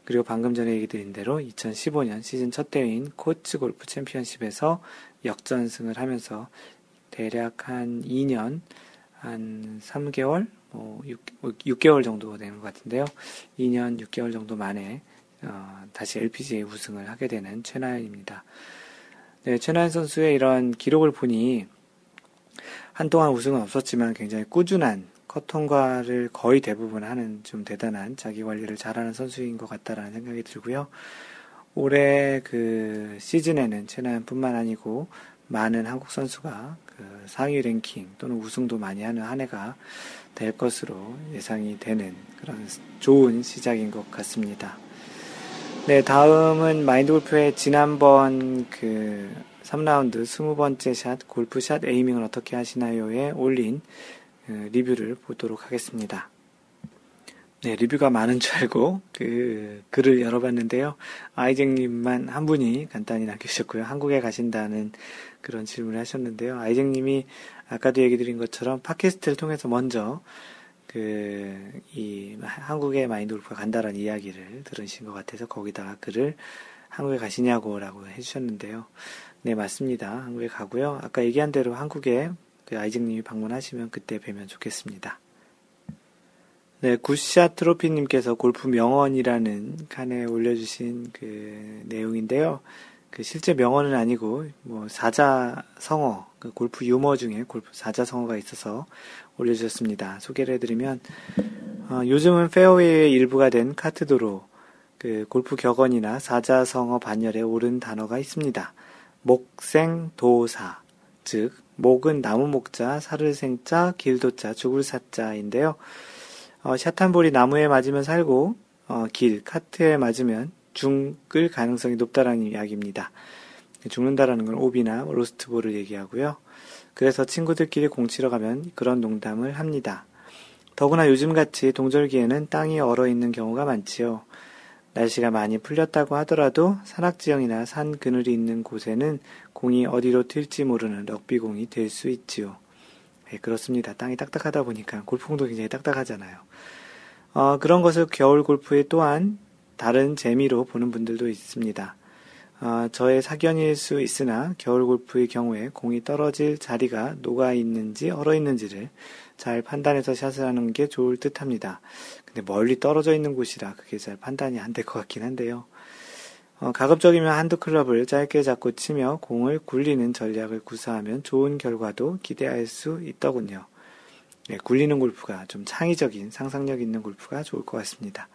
그리고 방금 전에 얘기 드린 대로 2015년 시즌 첫 대회인 코츠 골프 챔피언십에서 역전승을 하면서 대략 한 2년, 한 3개월, 뭐 6, 개월 정도 되는 것 같은데요. 2년 6개월 정도 만에 어, 다시 LPGA 우승을 하게 되는 최나연입니다. 네, 최나연 선수의 이런 기록을 보니 한동안 우승은 없었지만 굉장히 꾸준한 컷 통과를 거의 대부분 하는 좀 대단한 자기 관리를 잘하는 선수인 것 같다라는 생각이 들고요. 올해 그 시즌에는 최나연뿐만 아니고 많은 한국 선수가 그 상위 랭킹 또는 우승도 많이 하는 한 해가 될 것으로 예상이 되는 그런 좋은 시작인 것 같습니다. 네, 다음은 마인드 골프의 지난번 그 3라운드 20번째 샷, 골프 샷 에이밍을 어떻게 하시나요에 올린 그 리뷰를 보도록 하겠습니다. 네, 리뷰가 많은 줄 알고 그 글을 열어봤는데요. 아이쟁님만 한 분이 간단히 남겨주셨고요. 한국에 가신다는 그런 질문을 하셨는데요. 아이쟁님이 아까도 얘기 드린 것처럼 팟캐스트를 통해서 먼저 그, 이, 한국에 마인드 골프가 간다라는 이야기를 들으신 것 같아서 거기다가 글을 한국에 가시냐고 라고 해주셨는데요. 네, 맞습니다. 한국에 가고요. 아까 얘기한 대로 한국에 그 아이징님이 방문하시면 그때 뵈면 좋겠습니다. 네, 굿샷 트로피님께서 골프 명언이라는 칸에 올려주신 그 내용인데요. 그 실제 명언은 아니고 뭐 사자성어, 그 골프 유머 중에 골프 사자성어가 있어서 올려주셨습니다. 소개를 해드리면 어, 요즘은 페어웨이의 일부가 된 카트도로 그 골프 격언이나 사자성어 반열에 오른 단어가 있습니다. 목생도사, 즉 목은 나무 목자, 살을 생자, 길도자, 죽을 사자인데요. 어, 샷한볼이 나무에 맞으면 살고 어, 길, 카트에 맞으면 죽을 가능성이 높다라는 이야기입니다. 죽는다라는 건 오비나 로스트볼을 얘기하고요. 그래서 친구들끼리 공 치러 가면 그런 농담을 합니다. 더구나 요즘같이 동절기에는 땅이 얼어 있는 경우가 많지요. 날씨가 많이 풀렸다고 하더라도 산악지형이나 산 그늘이 있는 곳에는 공이 어디로 튈지 모르는 럭비공이 될 수 있지요. 네, 그렇습니다. 땅이 딱딱하다 보니까 골프공도 굉장히 딱딱하잖아요. 어, 그런 것을 겨울 골프에 또한 다른 재미로 보는 분들도 있습니다. 어, 저의 사견일 수 있으나 겨울 골프의 경우에 공이 떨어질 자리가 녹아 있는지 얼어 있는지를 잘 판단해서 샷을 하는 게 좋을 듯 합니다. 근데 멀리 떨어져 있는 곳이라 그게 잘 판단이 안 될 것 같긴 한데요. 어, 가급적이면 한두 클럽을 짧게 잡고 치며 공을 굴리는 전략을 구사하면 좋은 결과도 기대할 수 있더군요. 네, 굴리는 골프가 좀 창의적인 상상력 있는 골프가 좋을 것 같습니다.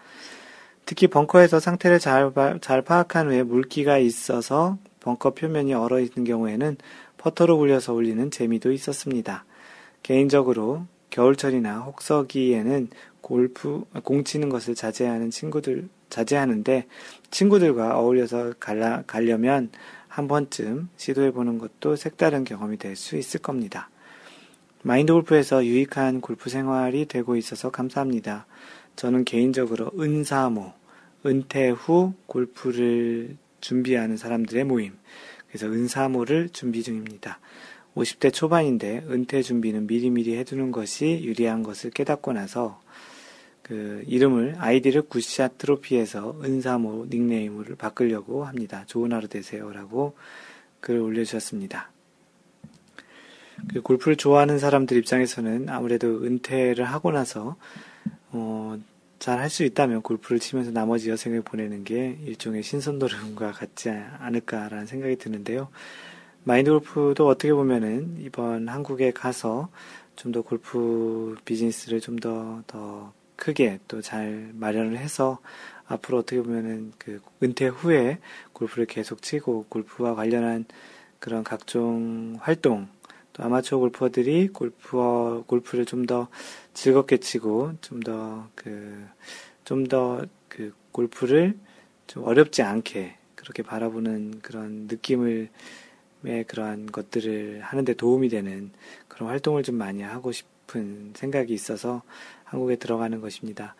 특히 벙커에서 상태를 잘, 잘 파악한 후에 물기가 있어서 벙커 표면이 얼어 있는 경우에는 퍼터로 굴려서 올리는 재미도 있었습니다. 개인적으로 겨울철이나 혹서기에는 골프, 공 치는 것을 자제하는 친구들, 자제하는데 친구들과 어울려서 갈라, 가려면 한 번쯤 시도해보는 것도 색다른 경험이 될 수 있을 겁니다. 마인드 골프에서 유익한 골프 생활이 되고 있어서 감사합니다. 저는 개인적으로 은사모, 은퇴 후 골프를 준비하는 사람들의 모임, 그래서 은사모를 준비 중입니다. 50대 초반인데 은퇴 준비는 미리미리 해두는 것이 유리한 것을 깨닫고 나서 그 이름을 아이디를 굿샷 트로피에서 은사모 닉네임을 바꾸려고 합니다. 좋은 하루 되세요라고 글을 올려주셨습니다. 그 골프를 좋아하는 사람들 입장에서는 아무래도 은퇴를 하고 나서 어, 잘 할 수 있다면 골프를 치면서 나머지 여생을 보내는 게 일종의 신선도름과 같지 않을까라는 생각이 드는데요. 마인드 골프도 어떻게 보면은 이번 한국에 가서 좀 더 골프 비즈니스를 좀 더, 더 크게 또 잘 마련을 해서 앞으로 어떻게 보면은 그 은퇴 후에 골프를 계속 치고 골프와 관련한 그런 각종 활동 또 아마추어 골퍼들이 골프 골프를 좀 더 즐겁게 치고 좀 더 그 좀더그 골프를 좀 어렵지 않게 그렇게 바라보는 그런 느낌을 의 그러한 것들을 하는데 도움이 되는 그런 활동을 좀 많이 하고 싶은 생각이 있어서 한국에 들어가는 것입니다.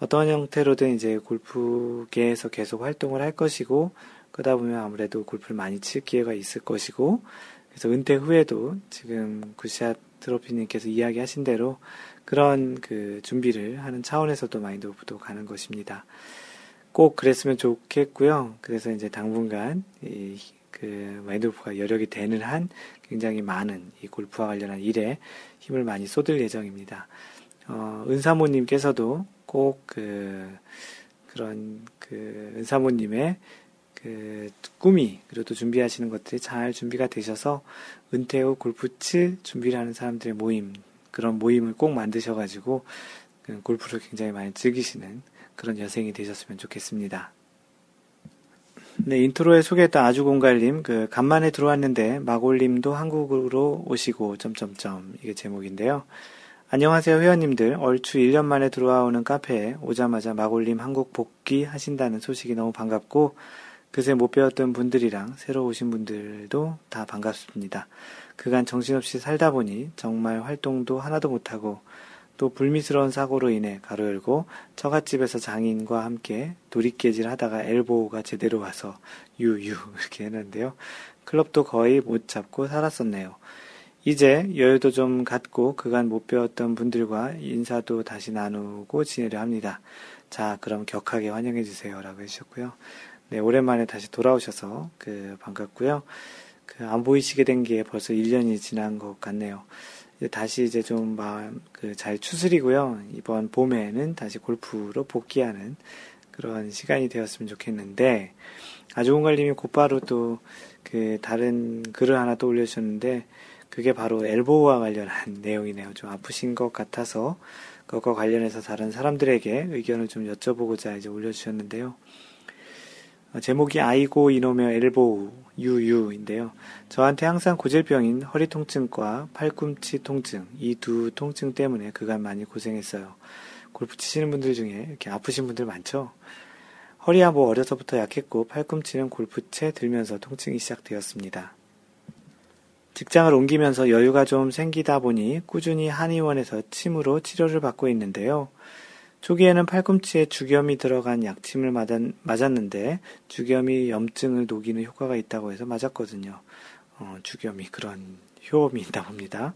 어떤 형태로든 이제 골프계에서 계속 활동을 할 것이고, 그러다 보면 아무래도 골프를 많이 칠 기회가 있을 것이고, 그래서 은퇴 후에도 지금 굿샷 트로피님께서 이야기하신 대로 그런 그 준비를 하는 차원에서도 마인드 오프도 가는 것입니다. 꼭 그랬으면 좋겠고요. 그래서 이제 당분간 이 그 마인드 오프가 여력이 되는 한 굉장히 많은 이 골프와 관련한 일에 힘을 많이 쏟을 예정입니다. 어, 은사모님께서도 꼭 그, 그런 그 은사모님의 그 꿈이 그래도 준비하시는 것들이 잘 준비가 되셔서 은퇴 후 골프 칠 준비를 하는 사람들의 모임 그런 모임을 꼭 만드셔가지고 그 골프를 굉장히 많이 즐기시는 그런 여생이 되셨으면 좋겠습니다. 네, 인트로에 소개했던 아주공갈님, 그, 간만에 들어왔는데, 마골님도 한국으로 오시고, 점점점, 이게 제목인데요. 안녕하세요, 회원님들. 얼추 1년 만에 들어와 오는 카페에 오자마자 마골님 한국 복귀 하신다는 소식이 너무 반갑고, 그새 못 배웠던 분들이랑 새로 오신 분들도 다 반갑습니다. 그간 정신없이 살다 보니 정말 활동도 하나도 못하고, 또 불미스러운 사고로 인해 가로 열고 처갓집에서 장인과 함께 도리깨질 하다가 엘보가 제대로 와서 유유 이렇게 했는데요. 클럽도 거의 못 잡고 살았었네요. 이제 여유도 좀 갖고 그간 못 배웠던 분들과 인사도 다시 나누고 지내려 합니다. 자, 그럼 격하게 환영해 주세요. 라고 해주셨고요. 네, 오랜만에 다시 돌아오셔서 그 반갑고요. 그 안 보이시게 된 게 벌써 1년이 지난 것 같네요. 이제 다시 이제 좀 마음 그 잘 추스리고요. 이번 봄에는 다시 골프로 복귀하는 그런 시간이 되었으면 좋겠는데 아주공갈님이 곧바로 또 그 다른 글을 하나 또 올려주셨는데 그게 바로 엘보와 관련한 내용이네요. 좀 아프신 것 같아서 그것과 관련해서 다른 사람들에게 의견을 좀 여쭤보고자 이제 올려주셨는데요. 어, 제목이 아이고 이놈의 엘보우 유유인데요. 저한테 항상 고질병인 허리 통증과 팔꿈치 통증 이 두 통증 때문에 그간 많이 고생했어요. 골프 치시는 분들 중에 이렇게 아프신 분들 많죠. 허리야 뭐 어려서부터 약했고 팔꿈치는 골프채 들면서 통증이 시작되었습니다. 직장을 옮기면서 여유가 좀 생기다 보니 꾸준히 한의원에서 침으로 치료를 받고 있는데요. 초기에는 팔꿈치에 주겸이 들어간 약침을 맞았는데 주겸이 염증을 녹이는 효과가 있다고 해서 맞았거든요. 어, 주겸이 그런 효험이 있다 봅니다.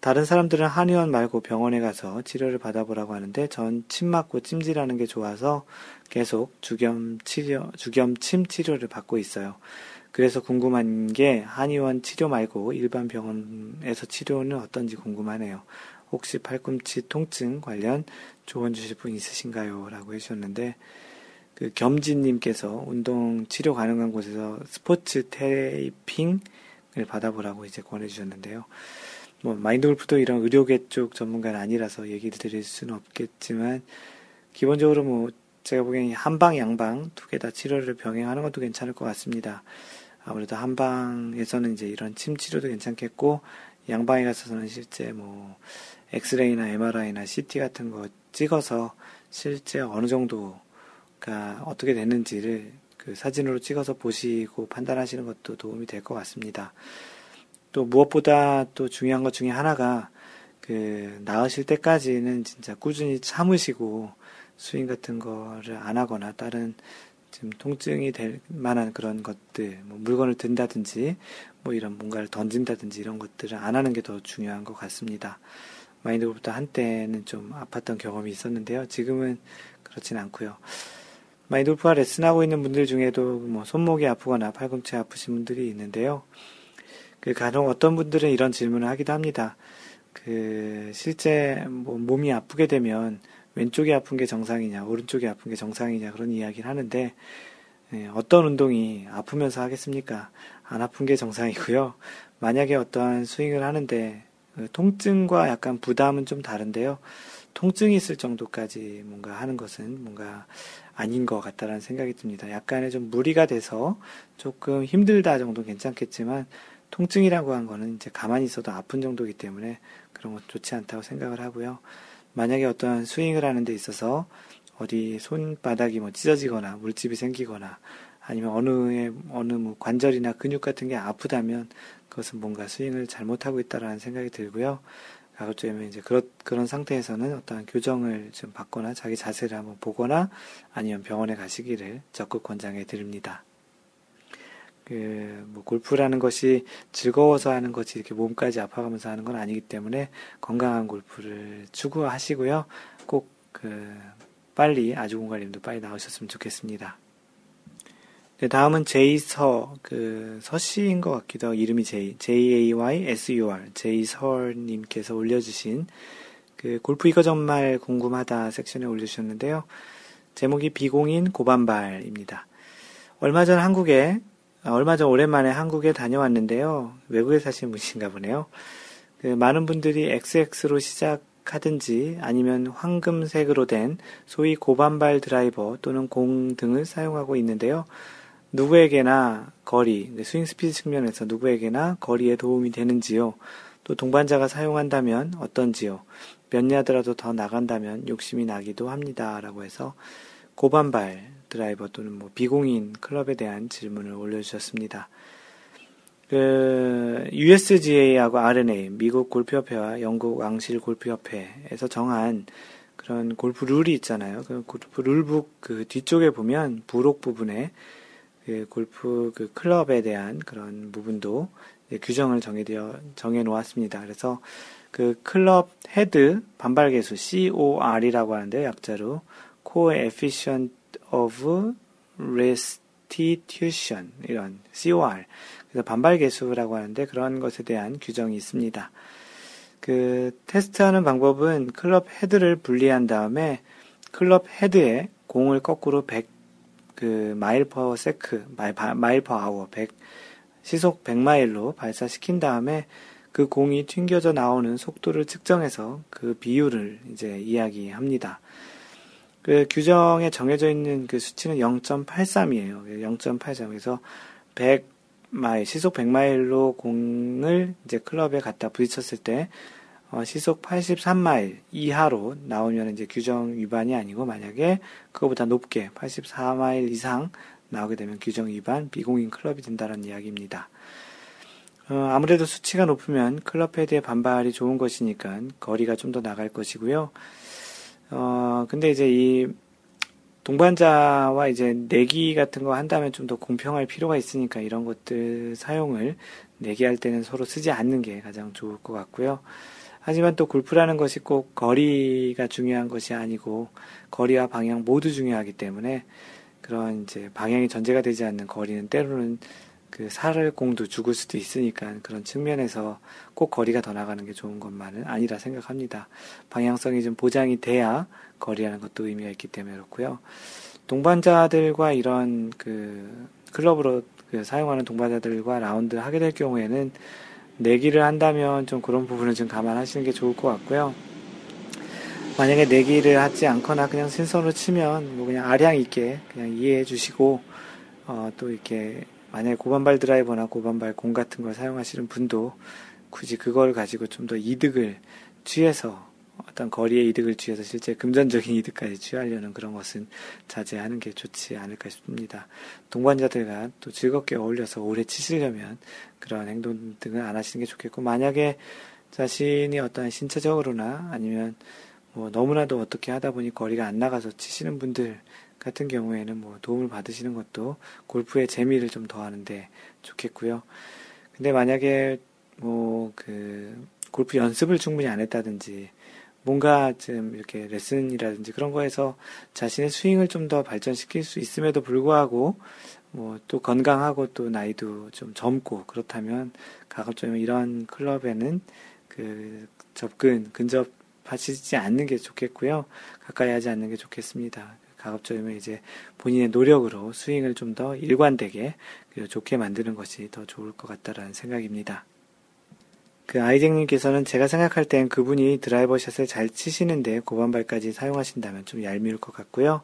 다른 사람들은 한의원 말고 병원에 가서 치료를 받아보라고 하는데 전 침 맞고 찜질하는 게 좋아서 계속 주겸 치료, 주겸 침 치료를 받고 있어요. 그래서 궁금한 게 한의원 치료 말고 일반 병원에서 치료는 어떤지 궁금하네요. 혹시 팔꿈치 통증 관련 조언 주실 분 있으신가요? 라고 해주셨는데, 그 겸진님께서 운동 치료 가능한 곳에서 스포츠 테이핑을 받아보라고 이제 권해주셨는데요. 뭐, 마인드 골프도 이런 의료계 쪽 전문가는 아니라서 얘기를 드릴 수는 없겠지만, 기본적으로 뭐, 제가 보기엔 한방, 양방 두 개 다 치료를 병행하는 것도 괜찮을 것 같습니다. 아무래도 한방에서는 이제 이런 침 치료도 괜찮겠고 양방에 가서는 실제 뭐 엑스레이나 MRI나 CT 같은 거 찍어서 실제 어느 정도가 어떻게 됐는지를 그 사진으로 찍어서 보시고 판단하시는 것도 도움이 될 것 같습니다. 또 무엇보다 또 중요한 것 중에 하나가 그 나으실 때까지는 진짜 꾸준히 참으시고 스윙 같은 거를 안 하거나 다른 지금 통증이 될 만한 그런 것들, 뭐 물건을 든다든지, 뭐 이런 뭔가를 던진다든지 이런 것들을 안 하는 게 더 중요한 것 같습니다. 마인드골프도 한때는 좀 아팠던 경험이 있었는데요. 지금은 그렇진 않고요. 마인드골프가 레슨하고 있는 분들 중에도 뭐 손목이 아프거나 팔꿈치 아프신 분들이 있는데요. 그 간혹 어떤 분들은 이런 질문을 하기도 합니다. 그 실제 뭐 몸이 아프게 되면 왼쪽이 아픈 게 정상이냐, 오른쪽이 아픈 게 정상이냐 그런 이야기를 하는데 예, 어떤 운동이 아프면서 하겠습니까? 안 아픈 게 정상이고요. 만약에 어떠한 스윙을 하는데 그 통증과 약간 부담은 좀 다른데요. 통증이 있을 정도까지 뭔가 하는 것은 뭔가 아닌 것 같다라는 생각이 듭니다. 약간의 좀 무리가 돼서 조금 힘들다 정도 괜찮겠지만 통증이라고 한 거는 이제 가만히 있어도 아픈 정도이기 때문에 그런 것 좋지 않다고 생각을 하고요. 만약에 어떤 스윙을 하는 데 있어서 어디 손바닥이 뭐 찢어지거나 물집이 생기거나 아니면 어느 어느 뭐 관절이나 근육 같은 게 아프다면 그것은 뭔가 스윙을 잘못하고 있다라는 생각이 들고요. 가급적이면 이제 그런 그런 상태에서는 어떤 교정을 좀 받거나 자기 자세를 한번 보거나 아니면 병원에 가시기를 적극 권장해 드립니다. 그, 뭐, 골프라는 것이 즐거워서 하는 것이 이렇게 몸까지 아파가면서 하는 건 아니기 때문에 건강한 골프를 추구하시고요. 꼭, 그, 빨리, 아주공관님도 빨리 나오셨으면 좋겠습니다. 네, 다음은 제이서, 그, 서씨인 것 같기도 하고, 이름이 제이, J-A-Y-S-U-R, 제이설님께서 올려주신, 그, 골프 이거 정말 궁금하다 섹션에 올려주셨는데요. 제목이 비공인 고반발입니다. 얼마 전 한국에, 얼마 전 오랜만에 한국에 다녀왔는데요. 외국에 사시는 분이신가 보네요. 그, 많은 분들이 XX로 시작하든지 아니면 황금색으로 된 소위 고반발 드라이버 또는 공 등을 사용하고 있는데요. 누구에게나 거리, 스윙 스피드 측면에서 누구에게나 거리에 도움이 되는지요. 또 동반자가 사용한다면 어떤지요. 몇 야드라도 더 나간다면 욕심이 나기도 합니다. 라고 해서 고반발 드라이버 또는 뭐 비공인 클럽에 대한 질문을 올려주셨습니다. 그 USGA하고 RNA, 미국 골프협회와 영국 왕실 골프협회에서 정한 그런 골프 룰이 있잖아요. 그 골프 룰북 그 뒤쪽에 보면 부록 부분에 그 골프 그 클럽에 대한 그런 부분도 규정을 정해되어 정해 놓았습니다. 그래서 그 클럽 헤드 반발 계수 COR이라고 하는데 약자로 Coefficient of Restitution 이런 COR 그래서 반발 계수라고 하는데 그런 것에 대한 규정이 있습니다. 그 테스트하는 방법은 클럽 헤드를 분리한 다음에 클럽 헤드에 공을 거꾸로 100 그 mile per sec, mile, mile per hour 100, 시속 100마일로 발사시킨 다음에 그 공이 튕겨져 나오는 속도를 측정해서 그 비율을 이제 이야기합니다. 그 규정에 정해져 있는 그 수치는 0.83이에요. 0.83. 그래서 100마일, 시속 100마일로 공을 이제 클럽에 갖다 부딪혔을 때 어, 시속 83마일 이하로 나오면 이제 규정 위반이 아니고 만약에 그거보다 높게 84마일 이상 나오게 되면 규정 위반 비공인 클럽이 된다는 이야기입니다. 어, 아무래도 수치가 높으면 클럽 헤드의 반발이 좋은 것이니까 거리가 좀 더 나갈 것이고요. 어, 근데 이제 이 동반자와 이제 내기 같은 거 한다면 좀 더 공평할 필요가 있으니까 이런 것들 사용을 내기할 때는 서로 쓰지 않는 게 가장 좋을 것 같고요. 하지만 또 골프라는 것이 꼭 거리가 중요한 것이 아니고 거리와 방향 모두 중요하기 때문에 그런 이제 방향이 전제가 되지 않는 거리는 때로는 그 살을 공도 죽을 수도 있으니까 그런 측면에서 꼭 거리가 더 나가는 게 좋은 것만은 아니라 생각합니다. 방향성이 좀 보장이 돼야 거리라는 것도 의미가 있기 때문에 그렇고요. 동반자들과 이런 그 클럽으로 그 사용하는 동반자들과 라운드 하게 될 경우에는 내기를 한다면 좀 그런 부분을 좀 감안하시는 게 좋을 것 같고요. 만약에 내기를 하지 않거나 그냥 신선으로 치면 뭐 그냥 아량 있게 그냥 이해해 주시고 어, 또 이렇게 만약에 고반발 드라이버나 고반발 공 같은 걸 사용하시는 분도 굳이 그걸 가지고 좀 더 이득을 취해서 어떤 거리의 이득을 취해서 실제 금전적인 이득까지 취하려는 그런 것은 자제하는 게 좋지 않을까 싶습니다. 동반자들과 또 즐겁게 어울려서 오래 치시려면 그런 행동 등을 안 하시는 게 좋겠고, 만약에 자신이 어떤 신체적으로나 아니면 뭐 너무나도 어떻게 하다 보니 거리가 안 나가서 치시는 분들 같은 경우에는 뭐 도움을 받으시는 것도 골프의 재미를 좀 더하는데 좋겠고요. 근데 만약에 뭐 그 골프 연습을 충분히 안 했다든지 뭔가 좀 이렇게 레슨이라든지 그런 거에서 자신의 스윙을 좀 더 발전시킬 수 있음에도 불구하고 뭐 또 건강하고 또 나이도 좀 젊고 그렇다면 가급적이면 이런 클럽에는 그 접근 근접하시지 않는 게 좋겠고요. 가까이 하지 않는 게 좋겠습니다. 가급적이면 이제 본인의 노력으로 스윙을 좀 더 일관되게 그리고 좋게 만드는 것이 더 좋을 것 같다라는 생각입니다. 그 아이쟁님께서는 제가 생각할 땐 그분이 드라이버 샷을 잘 치시는데 고반발까지 사용하신다면 좀 얄미울 것 같고요.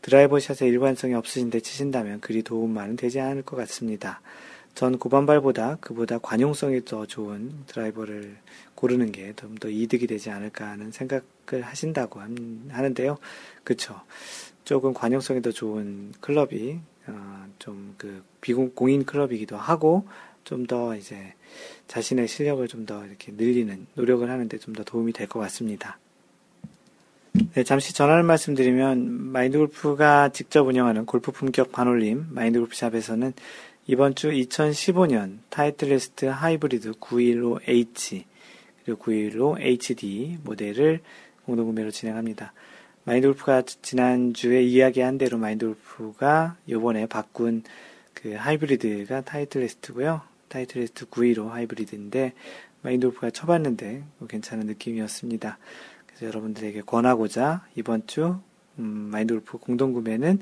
드라이버 샷에 일관성이 없으신데 치신다면 그리 도움만은 되지 않을 것 같습니다. 전 고반발보다 그보다 관용성이 더 좋은 드라이버를 고르는 게 좀 더 이득이 되지 않을까 하는 생각을 하신다고 하는데요. 그쵸. 조금 관용성이 더 좋은 클럽이, 어, 좀그 비공인 클럽이기도 하고, 좀 더 이제 자신의 실력을 좀 더 이렇게 늘리는 노력을 하는데 좀 더 도움이 될 것 같습니다. 네, 잠시 전화를 말씀드리면 마인드골프가 직접 운영하는 골프 품격 반올림 마인드골프샵에서는 이번 주 2015년 타이틀리스트 하이브리드 915H 그리고 915HD 모델을 공동 구매로 진행합니다. 마인드골프가 지난주에 이야기한 대로 마인드골프가 요번에 바꾼 그 하이브리드가 타이틀리스트고요. 타이틀리스트 915 하이브리드인데 마인드골프가 쳐봤는데 괜찮은 느낌이었습니다. 그래서 여러분들에게 권하고자 이번 주 음, 마인드골프 공동구매는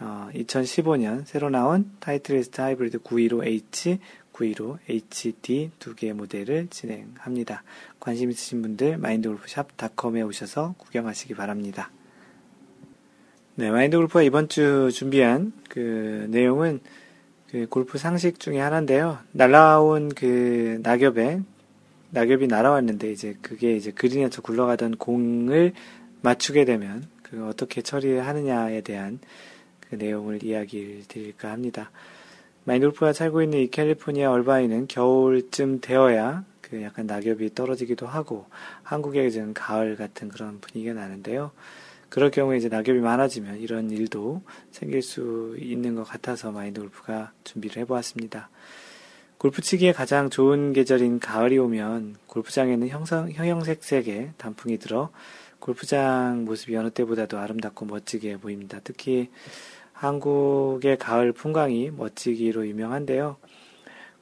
어, 2015년 새로 나온 타이틀리스트 하이브리드 915H, 915HD 두 개의 모델을 진행합니다. 관심 있으신 분들 마인드골프샵 닷컴에 오셔서 구경하시기 바랍니다. 네, 마인드 골프가 이번 주 준비한 그 내용은 그 골프 상식 중에 하나인데요. 날라온 그 낙엽에 낙엽이 날아왔는데 이제 그게 이제 그린에서 굴러가던 공을 맞추게 되면 그 어떻게 처리하느냐에 대한 그 내용을 이야기를 드릴까 합니다. 마인돌프가 살고 있는 이 캘리포니아 얼바인은 겨울쯤 되어야 그 약간 낙엽이 떨어지기도 하고 한국에 이제 가을 같은 그런 분위기가 나는데요. 그럴 경우에 이제 낙엽이 많아지면 이런 일도 생길 수 있는 것 같아서 마인드 골프가 준비를 해보았습니다. 골프 치기에 가장 좋은 계절인 가을이 오면 골프장에는 형성, 형형색색의 단풍이 들어 골프장 모습이 어느 때보다도 아름답고 멋지게 보입니다. 특히 한국의 가을 풍광이 멋지기로 유명한데요.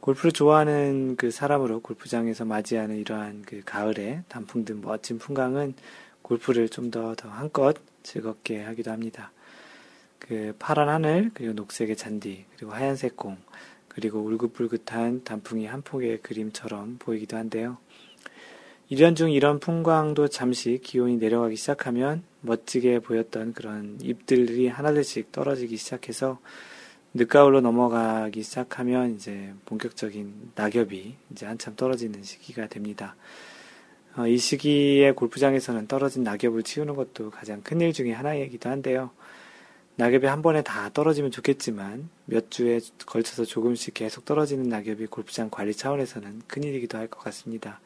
골프를 좋아하는 그 사람으로 골프장에서 맞이하는 이러한 그 가을의 단풍 등 멋진 풍광은 골프를 좀 더 더 한껏 즐겁게 하기도 합니다. 그 파란 하늘, 그리고 녹색의 잔디, 그리고 하얀색 공, 그리고 울긋불긋한 단풍이 한 폭의 그림처럼 보이기도 한데요. 1년 중 이런 풍광도 잠시 기온이 내려가기 시작하면 멋지게 보였던 그런 잎들이 하나둘씩 떨어지기 시작해서 늦가을로 넘어가기 시작하면 이제 본격적인 낙엽이 이제 한참 떨어지는 시기가 됩니다. 어, 이 시기에 골프장에서는 떨어진 낙엽을 치우는 것도 가장 큰 일 중에 하나이기도 한데요. 낙엽이 한 번에 다 떨어지면 좋겠지만 몇 주에 걸쳐서 조금씩 계속 떨어지는 낙엽이 골프장 관리 차원에서는 큰일이기도 할 것 같습니다.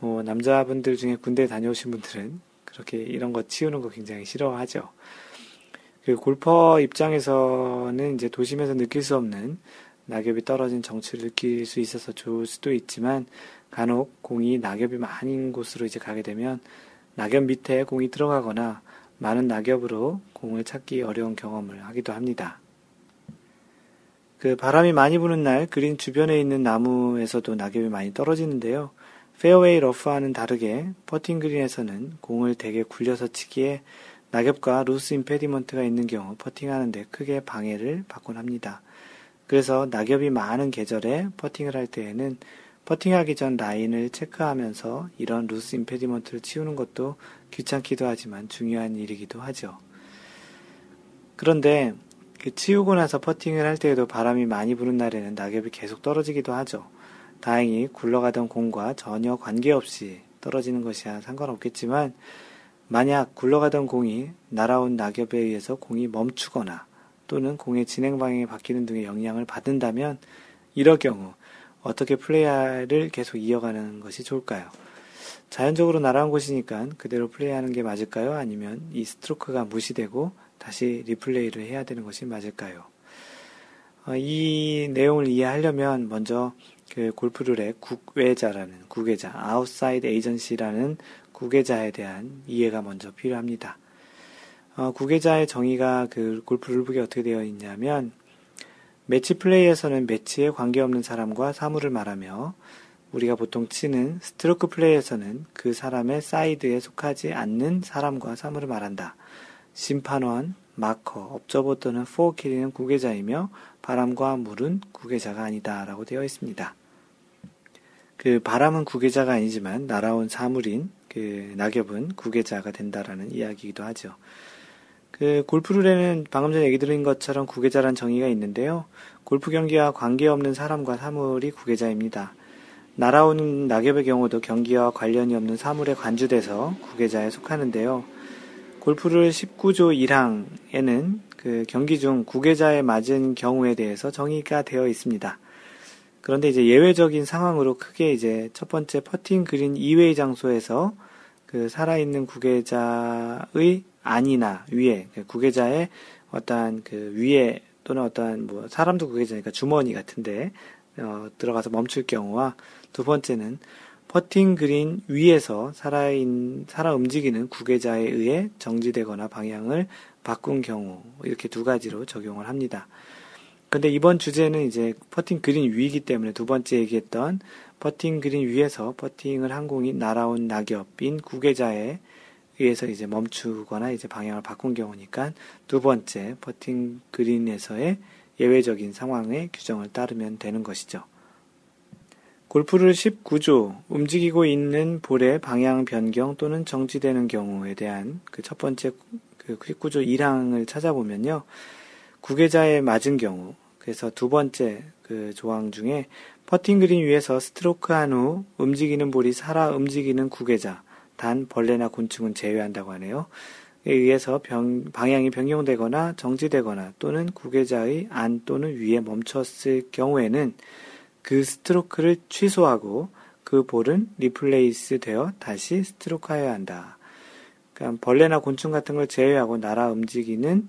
뭐 남자분들 중에 군대 다녀오신 분들은 그렇게 이런 거 치우는 거 굉장히 싫어하죠. 그 골퍼 입장에서는 이제 도심에서 느낄 수 없는 낙엽이 떨어진 정취를 느낄 수 있어서 좋을 수도 있지만 간혹 공이 낙엽이 많은 곳으로 이제 가게 되면 낙엽 밑에 공이 들어가거나 많은 낙엽으로 공을 찾기 어려운 경험을 하기도 합니다. 그 바람이 많이 부는 날 그린 주변에 있는 나무에서도 낙엽이 많이 떨어지는데요. 페어웨이 러프와는 다르게 퍼팅 그린에서는 공을 대개 굴려서 치기에 낙엽과 loose impediment가 있는 경우 퍼팅하는데 크게 방해를 받곤 합니다. 그래서 낙엽이 많은 계절에 퍼팅을 할 때에는 퍼팅하기 전 라인을 체크하면서 이런 loose impediment를 치우는 것도 귀찮기도 하지만 중요한 일이기도 하죠. 그런데 그 치우고 나서 퍼팅을 할 때에도 바람이 많이 부는 날에는 낙엽이 계속 떨어지기도 하죠. 다행히 굴러가던 공과 전혀 관계없이 떨어지는 것이야 상관없겠지만 만약 굴러가던 공이 날아온 낙엽에 의해서 공이 멈추거나 또는 공의 진행 방향이 바뀌는 등의 영향을 받는다면 이럴 경우 어떻게 플레이를 계속 이어가는 것이 좋을까요? 자연적으로 날아온 곳이니까 그대로 플레이하는 게 맞을까요? 아니면 이 스트로크가 무시되고 다시 리플레이를 해야 되는 것이 맞을까요? 어, 이 내용을 이해하려면 먼저 그 골프룰의 국외자라는 국외자, outside agency라는 국외자에 대한 이해가 먼저 필요합니다. 어, 국외자의 정의가 그 골프 룰북에 어떻게 되어 있냐면 매치 플레이에서는 매치에 관계없는 사람과 사물을 말하며 우리가 보통 치는 스트로크 플레이에서는 그 사람의 사이드에 속하지 않는 사람과 사물을 말한다. 심판원, 마커, 업저버 또는 포어키리는 구계자이며 바람과 물은 구계자가 아니다. 라고 되어 있습니다. 그 바람은 구계자가 아니지만 날아온 사물인 그 낙엽은 구계자가 된다라는 이야기이기도 하죠. 그 골프룰에는 방금 전에 얘기 드린 것처럼 구계자란 정의가 있는데요. 골프 경기와 관계없는 사람과 사물이 구계자입니다. 날아오는 낙엽의 경우도 경기와 관련이 없는 사물에 관주돼서 구계자에 속하는데요. 골프를 19조 1항에는 그 경기 중 구계자에 맞은 경우에 대해서 정의가 되어 있습니다. 그런데 이제 예외적인 상황으로 크게 이제 첫 번째 퍼팅 그린 이외의 장소에서 그 살아있는 구계자의 안이나 위에 그 구계자의 어떠한 그 위에 또는 어떠한 뭐 사람도 구계자니까 주머니 같은데 어, 들어가서 멈출 경우와 두 번째는 퍼팅 그린 위에서 살아인, 살아 움직이는 국외자에 의해 정지되거나 방향을 바꾼 경우, 이렇게 두 가지로 적용을 합니다. 근데 이번 주제는 이제 퍼팅 그린 위이기 때문에 두 번째 얘기했던 퍼팅 그린 위에서 퍼팅을 한 공이 날아온 낙엽인 국외자에 의해서 이제 멈추거나 이제 방향을 바꾼 경우니까 두 번째 퍼팅 그린에서의 예외적인 상황의 규정을 따르면 되는 것이죠. 골프를 19조 움직이고 있는 볼의 방향 변경 또는 정지되는 경우에 대한 그 첫 번째 그 19조 1항을 찾아보면요. 구계자에 맞은 경우 그래서 두 번째 그 조항 중에 퍼팅 그린 위에서 스트로크한 후 움직이는 볼이 살아 움직이는 구계자 단 벌레나 곤충은 제외한다고 하네요. 에 의해서 병, 방향이 변경되거나 정지되거나 또는 구계자의 안 또는 위에 멈췄을 경우에는 그 스트로크를 취소하고 그 볼은 replace 되어 다시 스트로크하여야 한다. 그러니까 벌레나 곤충 같은 걸 제외하고 날아 움직이는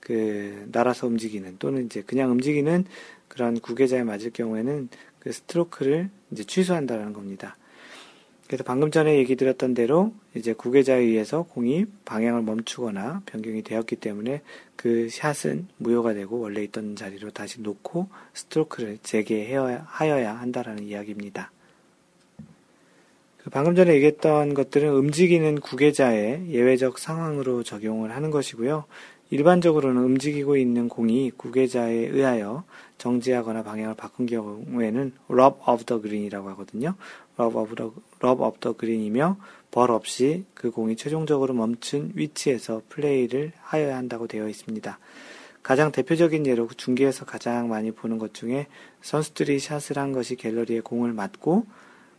그 날아서 움직이는 또는 이제 그냥 움직이는 그런 국외자에 맞을 경우에는 그 스트로크를 이제 취소한다라는 겁니다. 그래서 방금 전에 얘기 드렸던 대로 이제 국외자에 의해서 공이 방향을 멈추거나 변경이 되었기 때문에 그 샷은 무효가 되고 원래 있던 자리로 다시 놓고 스트로크를 재개하여야 한다라는 이야기입니다. 그 방금 전에 얘기했던 것들은 움직이는 구계자의 예외적 상황으로 적용을 하는 것이고요. 일반적으로는 움직이고 있는 공이 구계자에 의하여 정지하거나 방향을 바꾼 경우에는 rub of the green이라고 하거든요. rub of the, rub of the green이며 벌 없이 그 공이 최종적으로 멈춘 위치에서 플레이를 하여야 한다고 되어 있습니다. 가장 대표적인 예로 중계에서 가장 많이 보는 것 중에 선수들이 샷을 한 것이 갤러리에 공을 맞고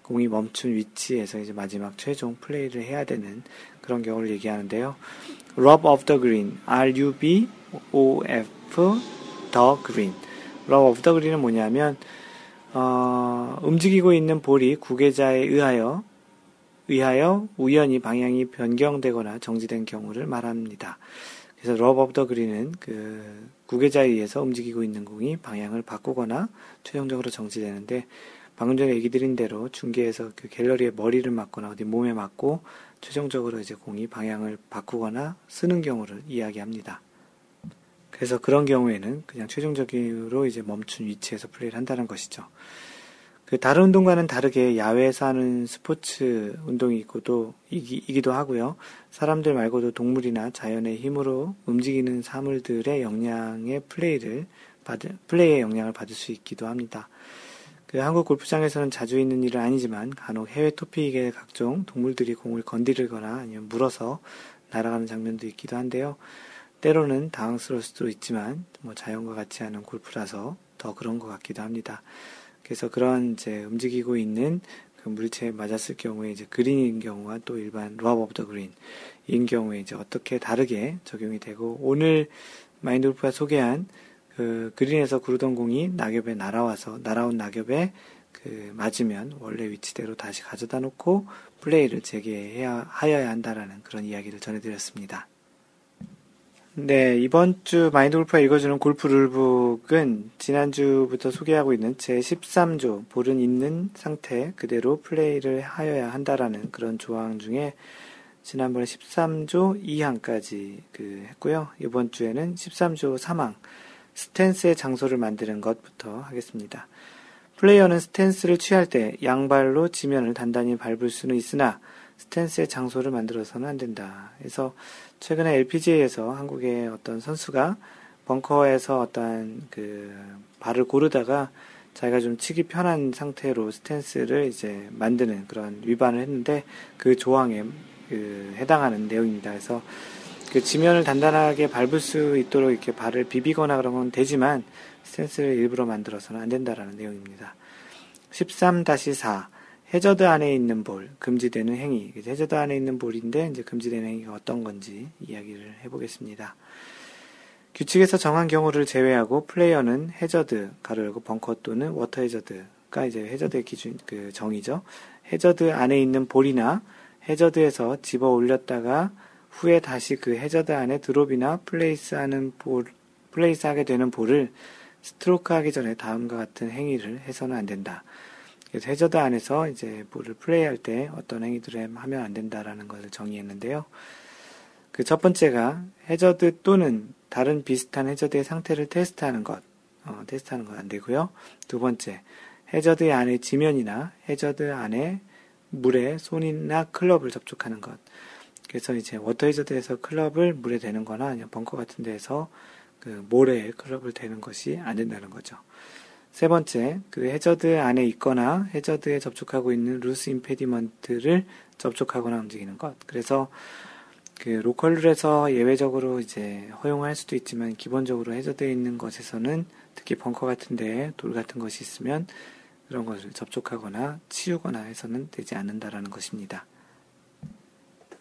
공이 멈춘 위치에서 이제 마지막 최종 플레이를 해야 되는 그런 경우를 얘기하는데요. Rub of the green, R-U-B-O-F the green. Rub of the green은 뭐냐면 어, 움직이고 있는 볼이 구계자에 의하여 의하여 우연히 방향이 변경되거나 정지된 경우를 말합니다. 그래서 rub of the green은 그 국외자에 의해서 움직이고 있는 공이 방향을 바꾸거나 최종적으로 정지되는데 방금 전에 얘기 드린 대로 중계에서 그 갤러리에 머리를 맞거나 어디 몸에 맞고 최종적으로 이제 공이 방향을 바꾸거나 서는 경우를 이야기합니다. 그래서 그런 경우에는 그냥 최종적으로 이제 멈춘 위치에서 플레이를 한다는 것이죠. 그 다른 운동과는 다르게 야외에서 하는 스포츠 운동이 있고도 이기도 하고요. 사람들 말고도 동물이나 자연의 힘으로 움직이는 사물들의 영향의 플레이를 받을 플레이의 영향을 받을 수 있기도 합니다. 그 한국 골프장에서는 자주 있는 일은 아니지만 간혹 해외 토픽의 각종 동물들이 공을 건드리거나 아니면 물어서 날아가는 장면도 있기도 한데요. 때로는 당황스러울 수도 있지만 뭐 자연과 같이 하는 골프라서 더 그런 것 같기도 합니다. 그래서 그런 이제 움직이고 있는 그 물체에 맞았을 경우에 이제 그린인 경우와 또 일반 rub of the green인 경우에 이제 어떻게 다르게 적용이 되고 오늘 마인드 골프가 소개한 그 그린에서 구르던 공이 낙엽에 날아와서 날아온 낙엽에 그 맞으면 원래 위치대로 다시 가져다 놓고 플레이를 재개해야 하여야 한다라는 그런 이야기를 전해드렸습니다. 네, 이번 주 마인드 골프가 읽어주는 골프 룰북은 지난주부터 소개하고 있는 제 13조, 볼은 있는 상태 그대로 플레이를 하여야 한다라는 그런 조항 중에 지난번에 13조 2항까지 그 했고요. 이번 주에는 13조 3항, 스탠스의 장소를 만드는 것부터 하겠습니다. 플레이어는 스탠스를 취할 때 양발로 지면을 단단히 밟을 수는 있으나 스탠스의 장소를 만들어서는 안 된다. 그래서 최근에 LPGA에서 한국의 어떤 선수가 벙커에서 어떠한 그 발을 고르다가 자기가 좀 치기 편한 상태로 스탠스를 이제 만드는 그런 위반을 했는데 그 조항에 그 해당하는 내용입니다. 그래서 그 지면을 단단하게 밟을 수 있도록 이렇게 발을 비비거나 건 되지만 스탠스를 일부러 만들어서는 안 된다라는 내용입니다. 13-4 해저드 안에 있는 볼 금지되는 행위 해저드 안에 있는 볼인데 이제 금지되는 행위가 어떤 건지 이야기를 해보겠습니다. 규칙에서 정한 경우를 제외하고 플레이어는 해저드 가로 열고 벙커 또는 워터 해저드가 이제 해저드의 기준 그 정의죠. 해저드 안에 있는 볼이나 해저드에서 집어 올렸다가 후에 다시 그 해저드 안에 드롭이나 플레이스 하는 볼, 플레이스 하게 되는 볼을 스트로크 하기 전에 다음과 같은 행위를 해서는 안 된다. 그래서 해저드 안에서 이제 볼을 플레이할 때 어떤 행위들을 하면 안 된다라는 것을 정의했는데요. 그 첫 번째가 해저드 또는 다른 비슷한 해저드의 상태를 테스트하는 것, 어, 테스트하는 건 안 되고요. 두 번째, 해저드 안에 지면이나 해저드 안에 물에 손이나 클럽을 접촉하는 것. 그래서 이제 워터 해저드에서 클럽을 물에 대는 거나 아니면 벙커 같은 데에서 그 모래에 클럽을 대는 것이 안 된다는 거죠. 세 번째, 그 해저드 안에 있거나 해저드에 접촉하고 있는 loose impediment를 접촉하거나 움직이는 것. 그래서 그 로컬 룰에서 예외적으로 이제 허용할 수도 있지만 기본적으로 해저드에 있는 것에서는 특히 벙커 같은데 돌 같은 것이 있으면 그런 것을 접촉하거나 치우거나 해서는 되지 않는다라는 것입니다.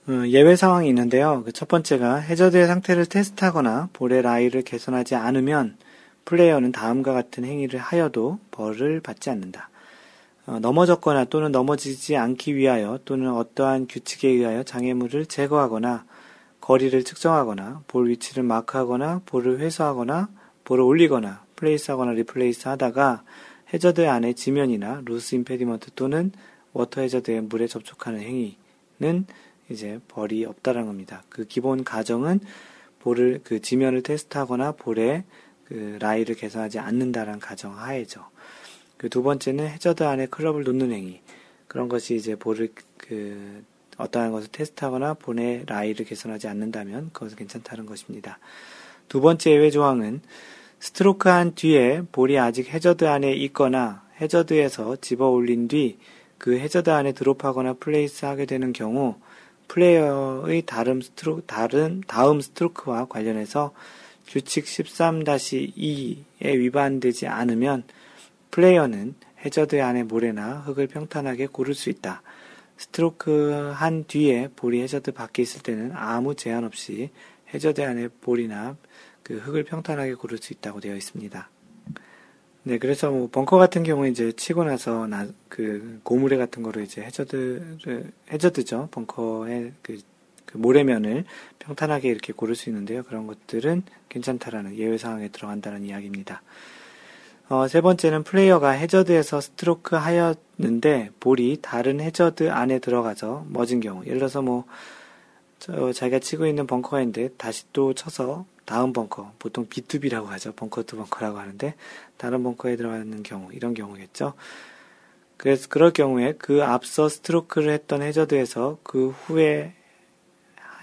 어, 예외 상황이 있는데요. 그 첫 번째가 해저드의 상태를 테스트하거나 볼의 라이를 개선하지 않으면 플레이어는 다음과 같은 행위를 하여도 벌을 받지 않는다. 어, 넘어졌거나 또는 넘어지지 않기 위하여 또는 어떠한 규칙에 의하여 장애물을 제거하거나 거리를 측정하거나 볼 위치를 마크하거나 볼을 회수하거나 볼을 올리거나 플레이스하거나 리플레이스 하다가 해저드 안에 지면이나 loose impediment 또는 워터 해저드의 물에 접촉하는 행위는 이제 벌이 없다라는 겁니다. 그 기본 가정은 볼을 그 지면을 테스트하거나 볼에 그 라이를 개선하지 않는다라는 가정 하에죠. 그 두 번째는 해저드 안에 클럽을 놓는 행위. 그런 것이 이제 볼을 그 어떠한 것을 테스트하거나 볼의 라이를 개선하지 않는다면 그것은 괜찮다는 것입니다. 두 번째 예외 조항은 스트로크한 뒤에 볼이 아직 해저드 안에 있거나 해저드에서 집어 올린 뒤 그 해저드 안에 드롭하거나 플레이스 하게 되는 경우 플레이어의 다른 스트로, 다른, 다음 스트로크와 관련해서 규칙 13-2에 위반되지 않으면 플레이어는 해저드 안의 모래나 흙을 평탄하게 고를 수 있다. 스트로크 한 뒤에 볼이 해저드 밖에 있을 때는 아무 제한 없이 해저드 안의 볼이나 그 흙을 평탄하게 고를 수 있다고 되어 있습니다. 네, 그래서 뭐 벙커 같은 경우에 이제 치고 나서 나, 그 고무래 같은 거로 이제 해저드를, 해저드죠. 벙커의 그, 그 모래면을 평탄하게 이렇게 고를 수 있는데요. 그런 것들은 괜찮다라는 예외 상황에 들어간다는 이야기입니다. 어, 세 번째는 플레이어가 해저드에서 스트로크 하였는데 볼이 다른 해저드 안에 들어가서 멎은 경우. 예를 들어서 뭐, 저, 자기가 치고 있는 벙커가 있는데 다시 또 쳐서 다음 벙커, 보통 B2B라고 하죠. bunker to bunker라고 하는데, 다른 벙커에 들어가는 경우, 이런 경우겠죠. 그래서 그럴 경우에 그 앞서 스트로크를 했던 해저드에서 그 후에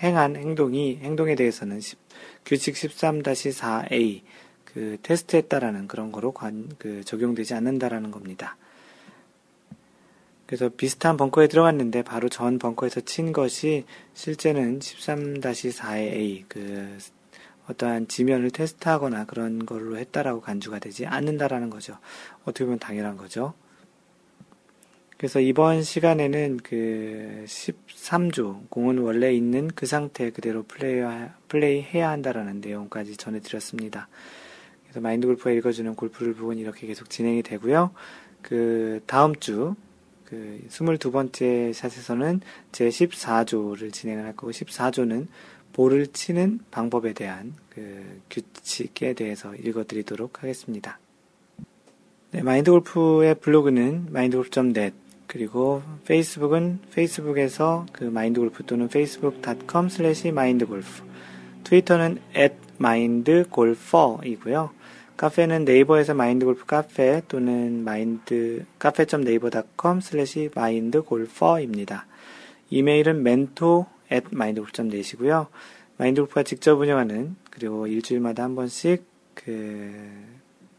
행한 행동이, 행동에 대해서는 10, 규칙 13-4A, 그 테스트했다라는 그런 거로 관, 그 적용되지 않는다라는 겁니다. 그래서 비슷한 벙커에 들어갔는데 바로 전 벙커에서 친 것이 실제는 13-4A 그 어떠한 지면을 테스트하거나 그런 걸로 했다라고 간주가 되지 않는다라는 거죠. 어떻게 보면 당연한 거죠. 그래서 이번 시간에는 그 13조, 공은 원래 있는 그 상태 그대로 플레이, 플레이 해야 한다라는 내용까지 전해드렸습니다. 그래서 마인드 골프가 읽어주는 골프를 부분 이렇게 계속 진행이 되고요. 그 다음 주, 그 22번째 샷에서는 제 14조를 진행을 할 거고, 14조는 볼을 치는 방법에 대한 그 규칙에 대해서 읽어드리도록 하겠습니다. 네, 마인드 골프의 블로그는 mindgolf.net 그리고 페이스북은 페이스북에서 그 마인드골프 또는 facebook.com slash mindgolf 트위터는 at mindgolfer이고요. 카페는 네이버에서 마인드골프 카페 또는 마인드 카페.네이버.com slash mindgolfer입니다. 이메일은 mentor at mindgolf.net이고요. 마인드골프가 직접 운영하는 그리고 일주일마다 한 번씩 그,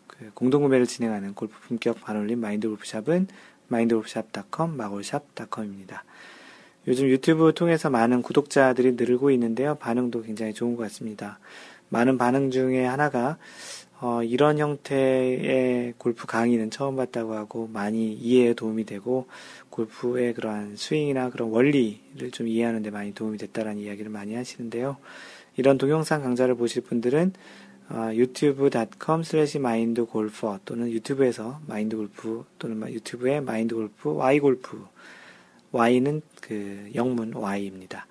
그 공동구매를 진행하는 골프 품격 반올림 마인드골프샵은 마인드골프샵.com, 마골샵.com입니다. 요즘 유튜브 통해서 많은 구독자들이 늘고 있는데요. 반응도 굉장히 좋은 것 같습니다. 많은 반응 중에 하나가 어, 이런 형태의 골프 강의는 처음 봤다고 하고 많이 이해에 도움이 되고 골프의 그러한 스윙이나 그런 원리를 좀 이해하는 데 많이 도움이 됐다라는 이야기를 많이 하시는데요. 이런 동영상 강좌를 보실 분들은 어, youtube.com slash mindgolfer 또는 유튜브에서 마인드골프 또는 유튜브에 마인드골프 Y골프 Y는 그 영문 Y입니다.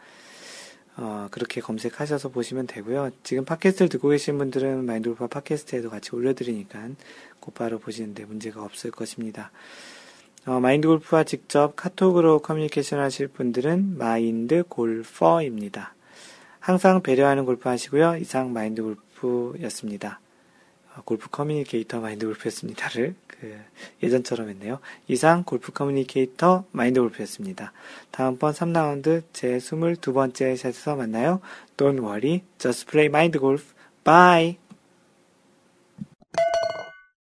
어, 그렇게 검색하셔서 보시면 되고요. 지금 팟캐스트를 듣고 계신 분들은 마인드골프 팟캐스트에도 같이 올려드리니까 곧바로 보시는데 문제가 없을 것입니다. 어, 마인드골프와 직접 카톡으로 커뮤니케이션 하실 분들은 마인드골퍼입니다. 항상 배려하는 골프 하시고요. 이상 마인드골프 였습니다. 어, 골프 커뮤니케이터 마인드 골프였습니다를 그 예전처럼 했네요. 이상 골프 커뮤니케이터 마인드 골프였습니다. 다음번 3라운드 제 22번째 샷에서 만나요. Don't worry, just play mind golf. Bye!